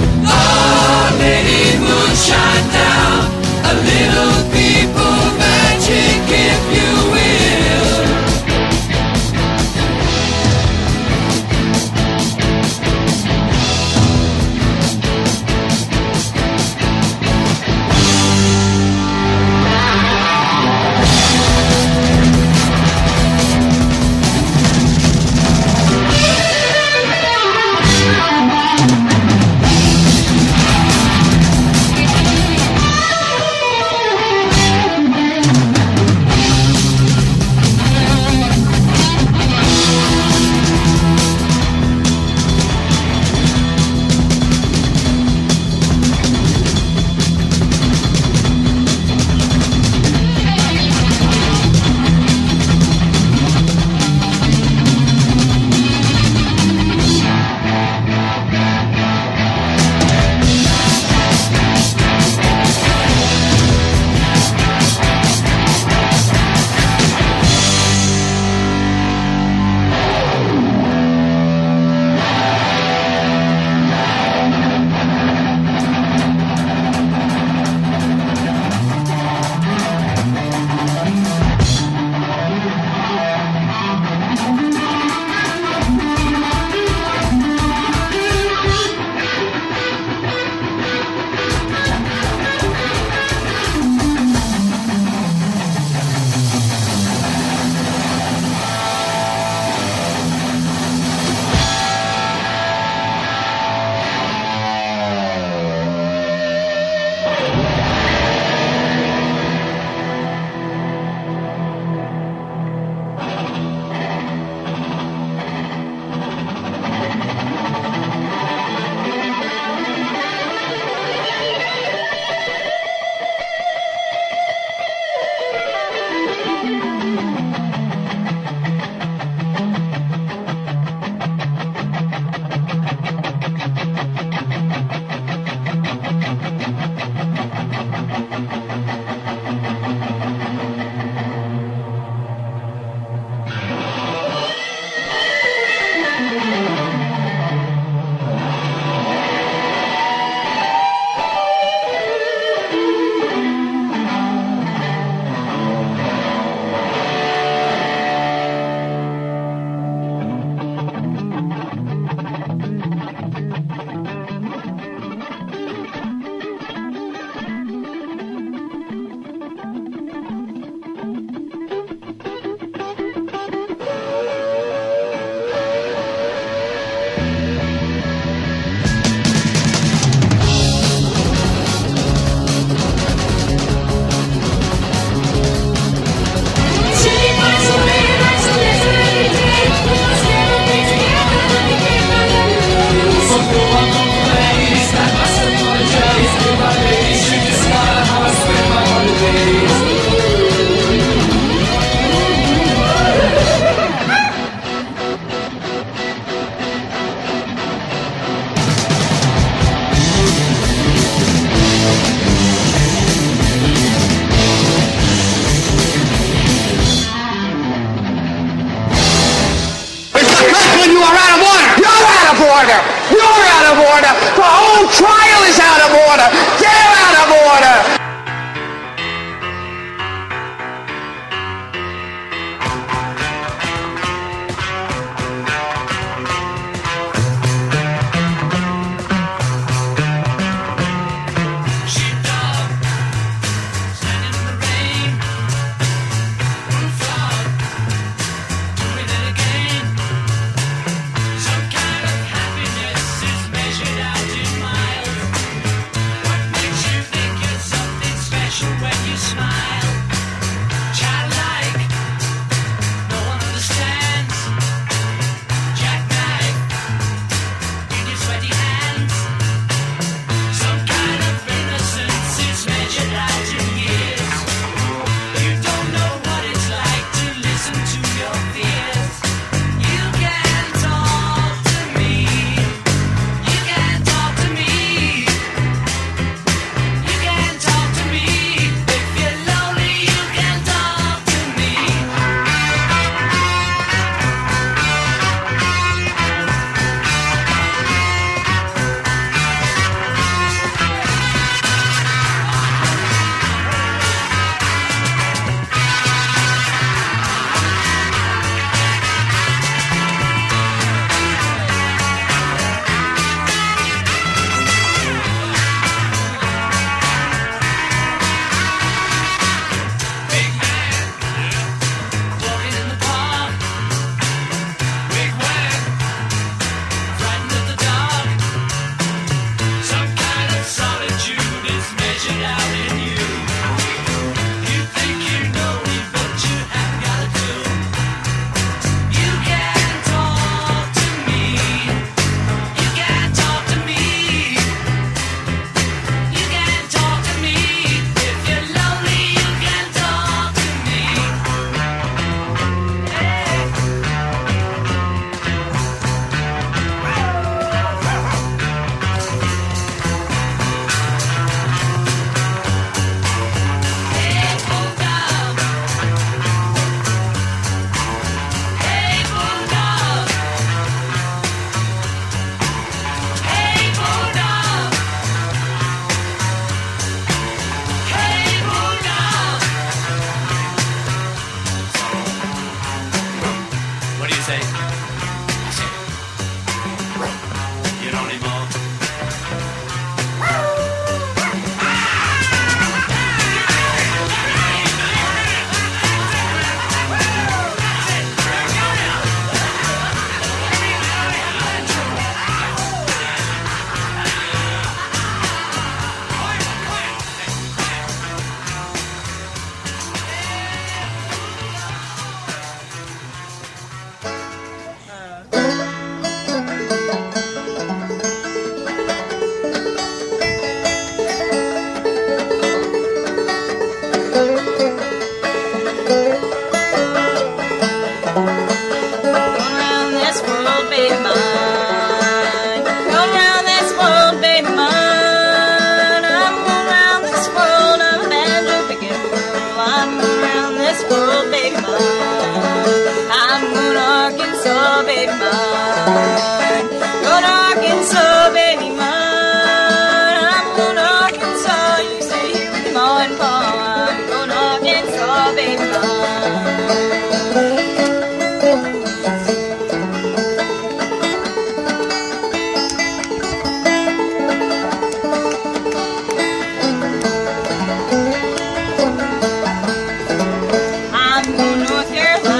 Going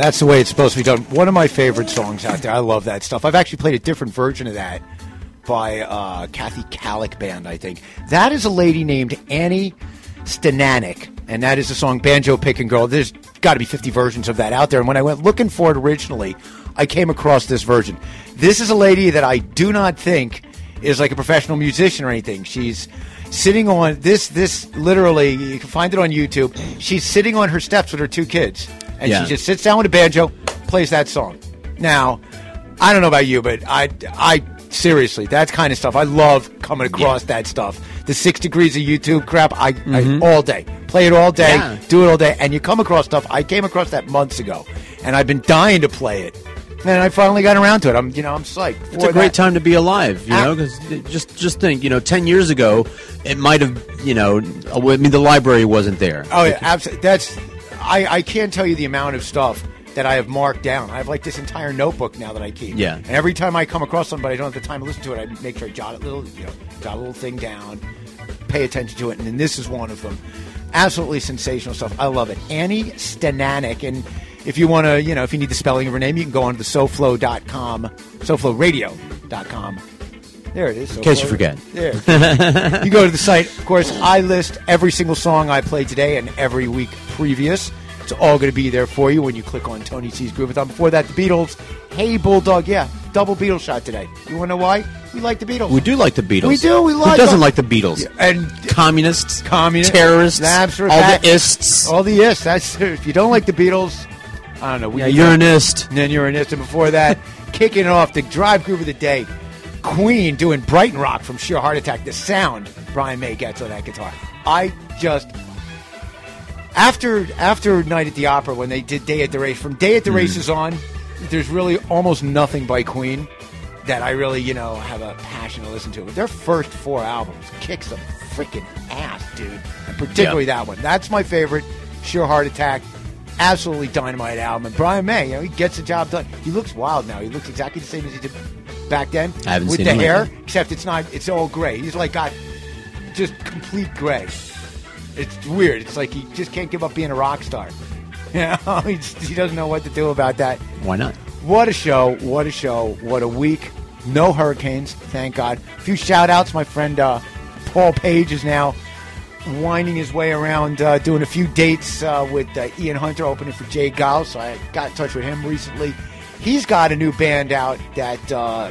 that's the way it's supposed to be done. One of my favorite songs out there. I love that stuff. I've actually played a different version of that by uh, Kathy Kallick Band, I think. That is a lady named Annie Stananik, and that is the song Banjo Picking Girl. There's got to be 50 versions of that out there. And when I went looking for it originally, I came across this version. This is a lady that I do not think is like a professional musician or anything. She's sitting on this, this literally, you can find it on YouTube. She's sitting on her steps with her two kids, and Yeah. she just sits down with a banjo, plays that song. Now, I don't know about you, but I, I seriously, that kind of stuff. I love coming across that stuff. The six degrees of YouTube crap. I, I mm-hmm. all day play it all day, Yeah. do it all day, and you come across stuff. I came across that months ago, and I've been dying to play it, and I finally got around to it. I'm, you know, I'm psyched. It's a great time to be alive, you ah. know. Because just just think, you know, ten years ago, it might have, you know, I mean, the library wasn't there. Oh yeah, absolutely. That's I, I can't tell you the amount of stuff that I have marked down. I have like this entire notebook now that I keep. Yeah. And every time I come across somebody, I don't have the time to listen to it. I make sure I jot a little, you know, jot a little thing down, pay attention to it, and then this is one of them. Absolutely sensational stuff. I love it. Annie Stananik, and if you want to, you know, if you need the spelling of her name, you can go on to the SoFlo.com, SoFloRadio.com. There it is. In case you forget. There. you go to the site. Of course, I list every single song I played today and every week previous. It's all going to be there for you when you click on Tony C's Groovathon. Before that, the Beatles. Hey, Bulldog. Yeah, double Beatles shot today. You want to know why? We like the Beatles. We do like the Beatles. We do. We like Who doesn't them. like the Beatles? Yeah, and communists, communists, terrorists, all all right. the ists. All the ists. That's if you don't like the Beatles. I don't know. we- Yeah, you're an ist. And then you're an ist. And before that, kicking off the drive groove of the day, Queen doing Brighton Rock from Sheer Heart Attack. The sound Brian May gets on that guitar. I just after after Night at the Opera when they did Day at the Race. From Day at the hmm. Races on, there's really almost nothing by Queen that I really you know have a passion to listen to. But their first four albums kick some freaking ass, dude. And particularly that one. That's my favorite. Sheer Heart Attack. Absolutely dynamite album. And Brian May, you know, he gets the job done. He looks wild now. He looks exactly the same as he did back then. I haven't with seen the him hair, except it's not. It's all gray. He's like got just complete gray. It's weird. It's like he just can't give up being a rock star. You know, he, just, he doesn't know what to do about that. Why not? What a show! What a show! What a week! No hurricanes, thank God. A few shout outs. My friend uh, Paul Page is now winding his way around uh, doing a few dates uh, with uh, Ian Hunter opening for J. Geils. So I got in touch with him recently. He's got a new band out that uh,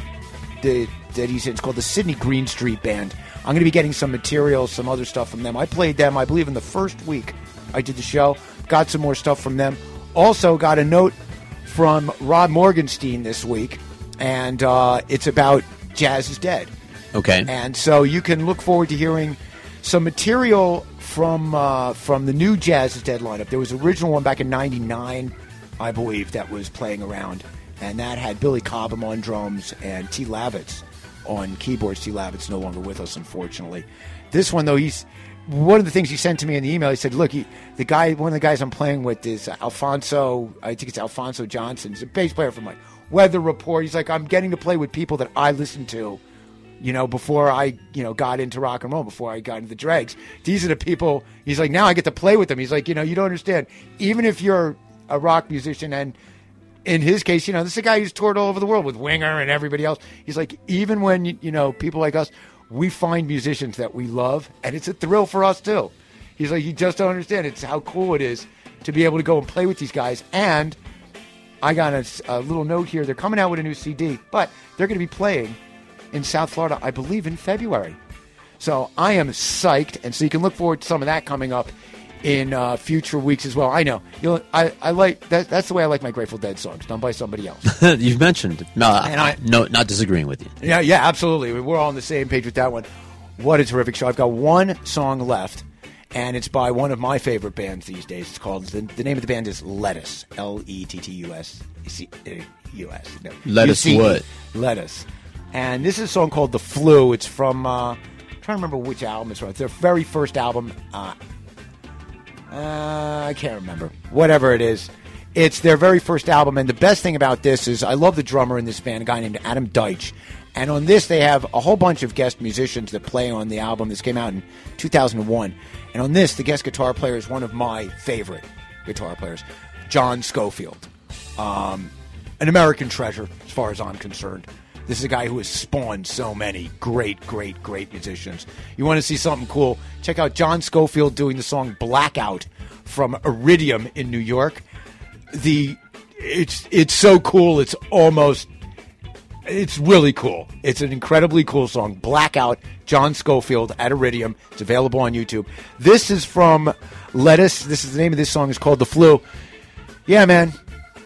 the, that he's in. It's called the Sydney Green Street Band. I'm going to be getting some material, some other stuff from them. I played them, I believe, in the first week I did the show. Got some more stuff from them. Also got a note from Rod Morgenstein this week, and uh, it's about Jazz is Dead. Okay. And so you can look forward to hearing some material from uh, from the new Jazz is Dead lineup. There was an original one back in '99, I believe, that was playing around, and that had Billy Cobham on drums and T. Lavitz on keyboards. T. Lavitz no longer with us, unfortunately. This one, though, he's one of the things he sent to me in the email. He said, "Look, he, the guy, one of the guys I'm playing with is Alphonso. I think it's Alphonso Johnson. He's a bass player from like Weather Report. He's like, I'm getting to play with people that I listen to." you know, before I, you know, got into rock and roll, before I got into the dregs. These are the people, he's like, now I get to play with them. He's like, you know, you don't understand. Even if you're a rock musician, and in his case, you know, this is a guy who's toured all over the world with Winger and everybody else. He's like, even when, you know, people like us, we find musicians that we love, and it's a thrill for us too. He's like, you just don't understand. It's how cool it is to be able to go and play with these guys. And I got a, a little note here. They're coming out with a new CD, but they're going to be playing in South Florida, I believe, in February. So I am psyched, and so you can look forward to some of that coming up in uh, future weeks as well. I know you'll. I, I like that. That's the way I like my Grateful Dead songs, done by somebody else. You've mentioned. No, And I- no, not disagreeing with you. Yeah, yeah, absolutely. We're all on the same page with that one. What a terrific show. I've got one song left, and it's by one of my favorite bands these days. It's called the, the name of the band is Lettuce, L E T T U S C U S. No, Lettuce UCE. what? Lettuce, and this is a song called "The Flu." It's from uh, I'm trying to remember which album it's from. It's their very first album. Uh, uh, I can't remember. Whatever it is. It's their very first album, and the best thing about this is I love the drummer in this band, a guy named Adam Deitch. And on this, they have a whole bunch of guest musicians that play on the album. This came out in 2001. And on this, the guest guitar player is one of my favorite guitar players, John Scofield. Um, an American treasure, as far as I'm concerned. This is a guy who has spawned so many great, great, great musicians. You want to see something cool? Check out John Scofield doing the song Blackout from Iridium in New York. The it's it's so cool. It's almost it's really cool. It's an incredibly cool song. Blackout, John Scofield at Iridium. It's available on YouTube. This is from Lettuce. This is the name of this song. It's called The Flu. Yeah, man.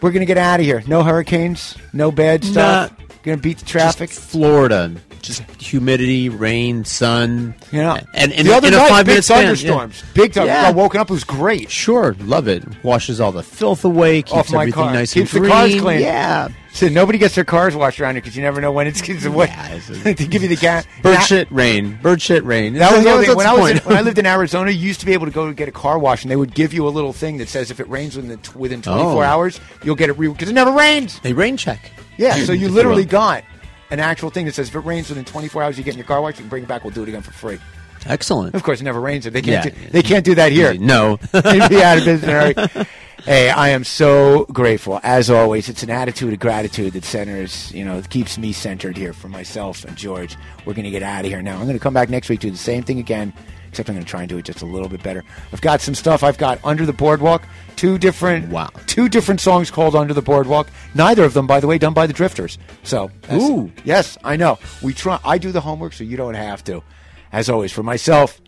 We're going to get out of here. No hurricanes, no bad stuff. Going to beat the traffic. Florida, just humidity, rain, sun. Yeah. and in, the other in a night, five big thunderstorms. yeah. Big time. Yeah. I woken up. It was great. Sure, love it. Washes all the filth away, keeps Off my everything car. nice Keeps and the cars clean. Yeah. So nobody gets their cars washed around here because you never know when it's because of what to give you the gas. Bird shit, rain. Bird shit, rain. That was the other That's thing. When I was in, when I lived in Arizona, you used to be able to go get a car wash, and they would give you a little thing that says if it rains within the, within 24 Oh. hours, you'll get it re because it never rains. They rain check. Yeah, so you literally got an actual thing that says if it rains within 24 hours, you get in your car wash, you can bring it back. We'll do it again for free. Excellent. Of course, it never rains. If they can't, Yeah. do, they can't do that here. No. They'd be out of business. in. Hey, I am so grateful. As always, it's an attitude of gratitude that centers, you know, keeps me centered here for myself and George. We're going to get out of here now. I'm going to come back next week, do the same thing again, except I'm going to try and do it just a little bit better. I've got some stuff. I've got Under the Boardwalk, two different, wow, two different songs called Under the Boardwalk. Neither of them, by the way, done by the Drifters. So, Ooh. yes, I know. We try. I do the homework, so you don't have to. As always, for myself,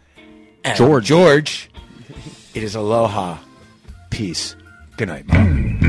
and George. George, it is aloha, peace. Good night, Mom.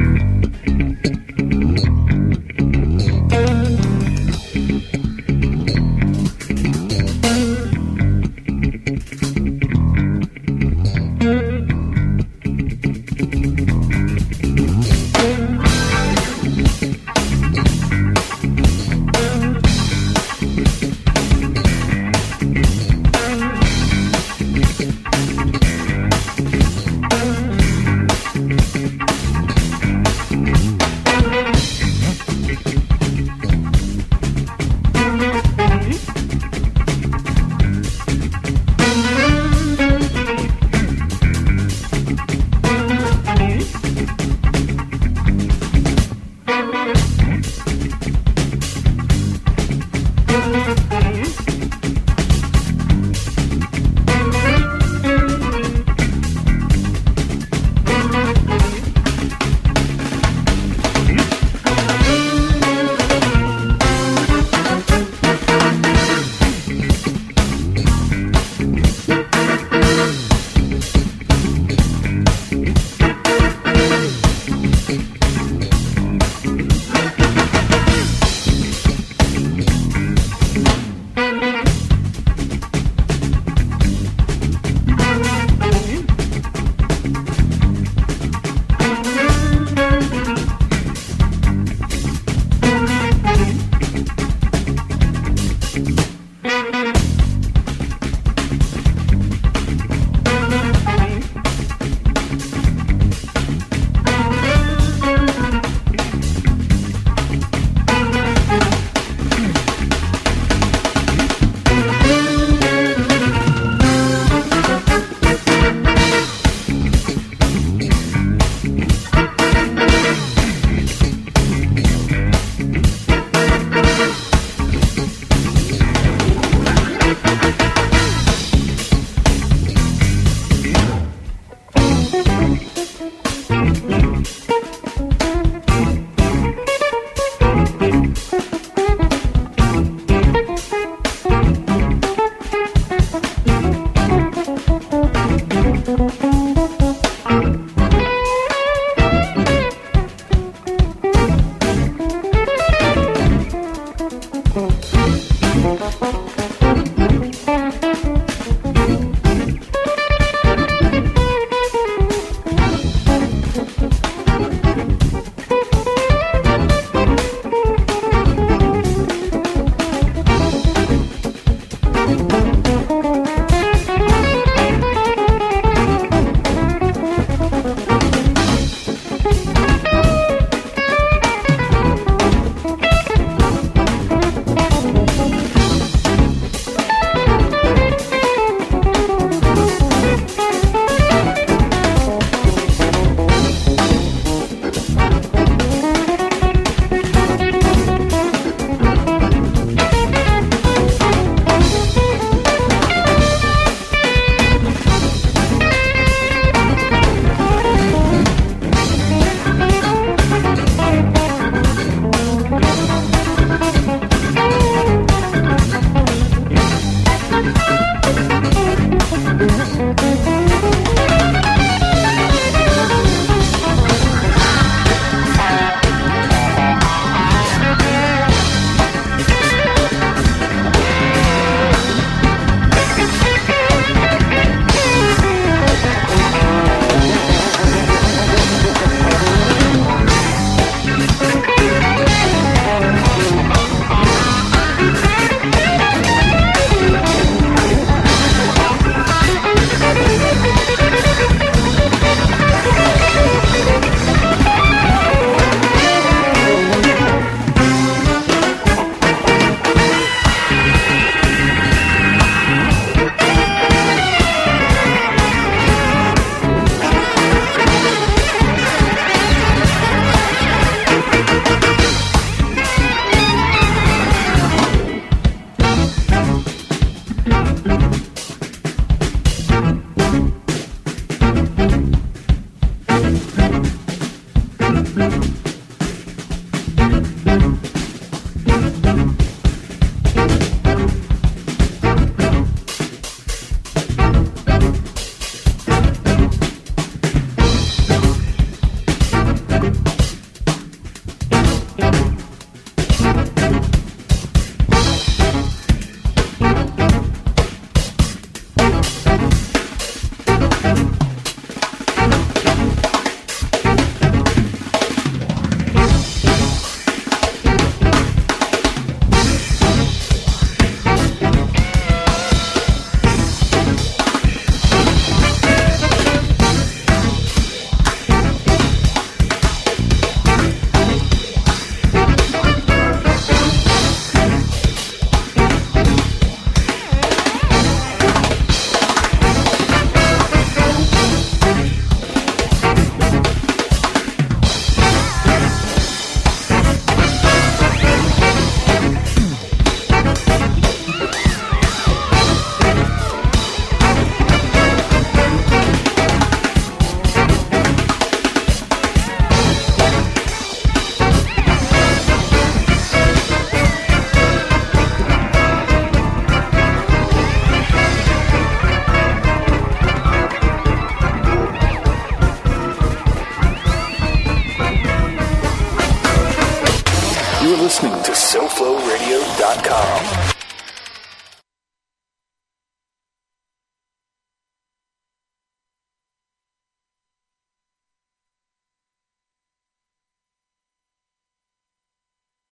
SoFloRadio.com.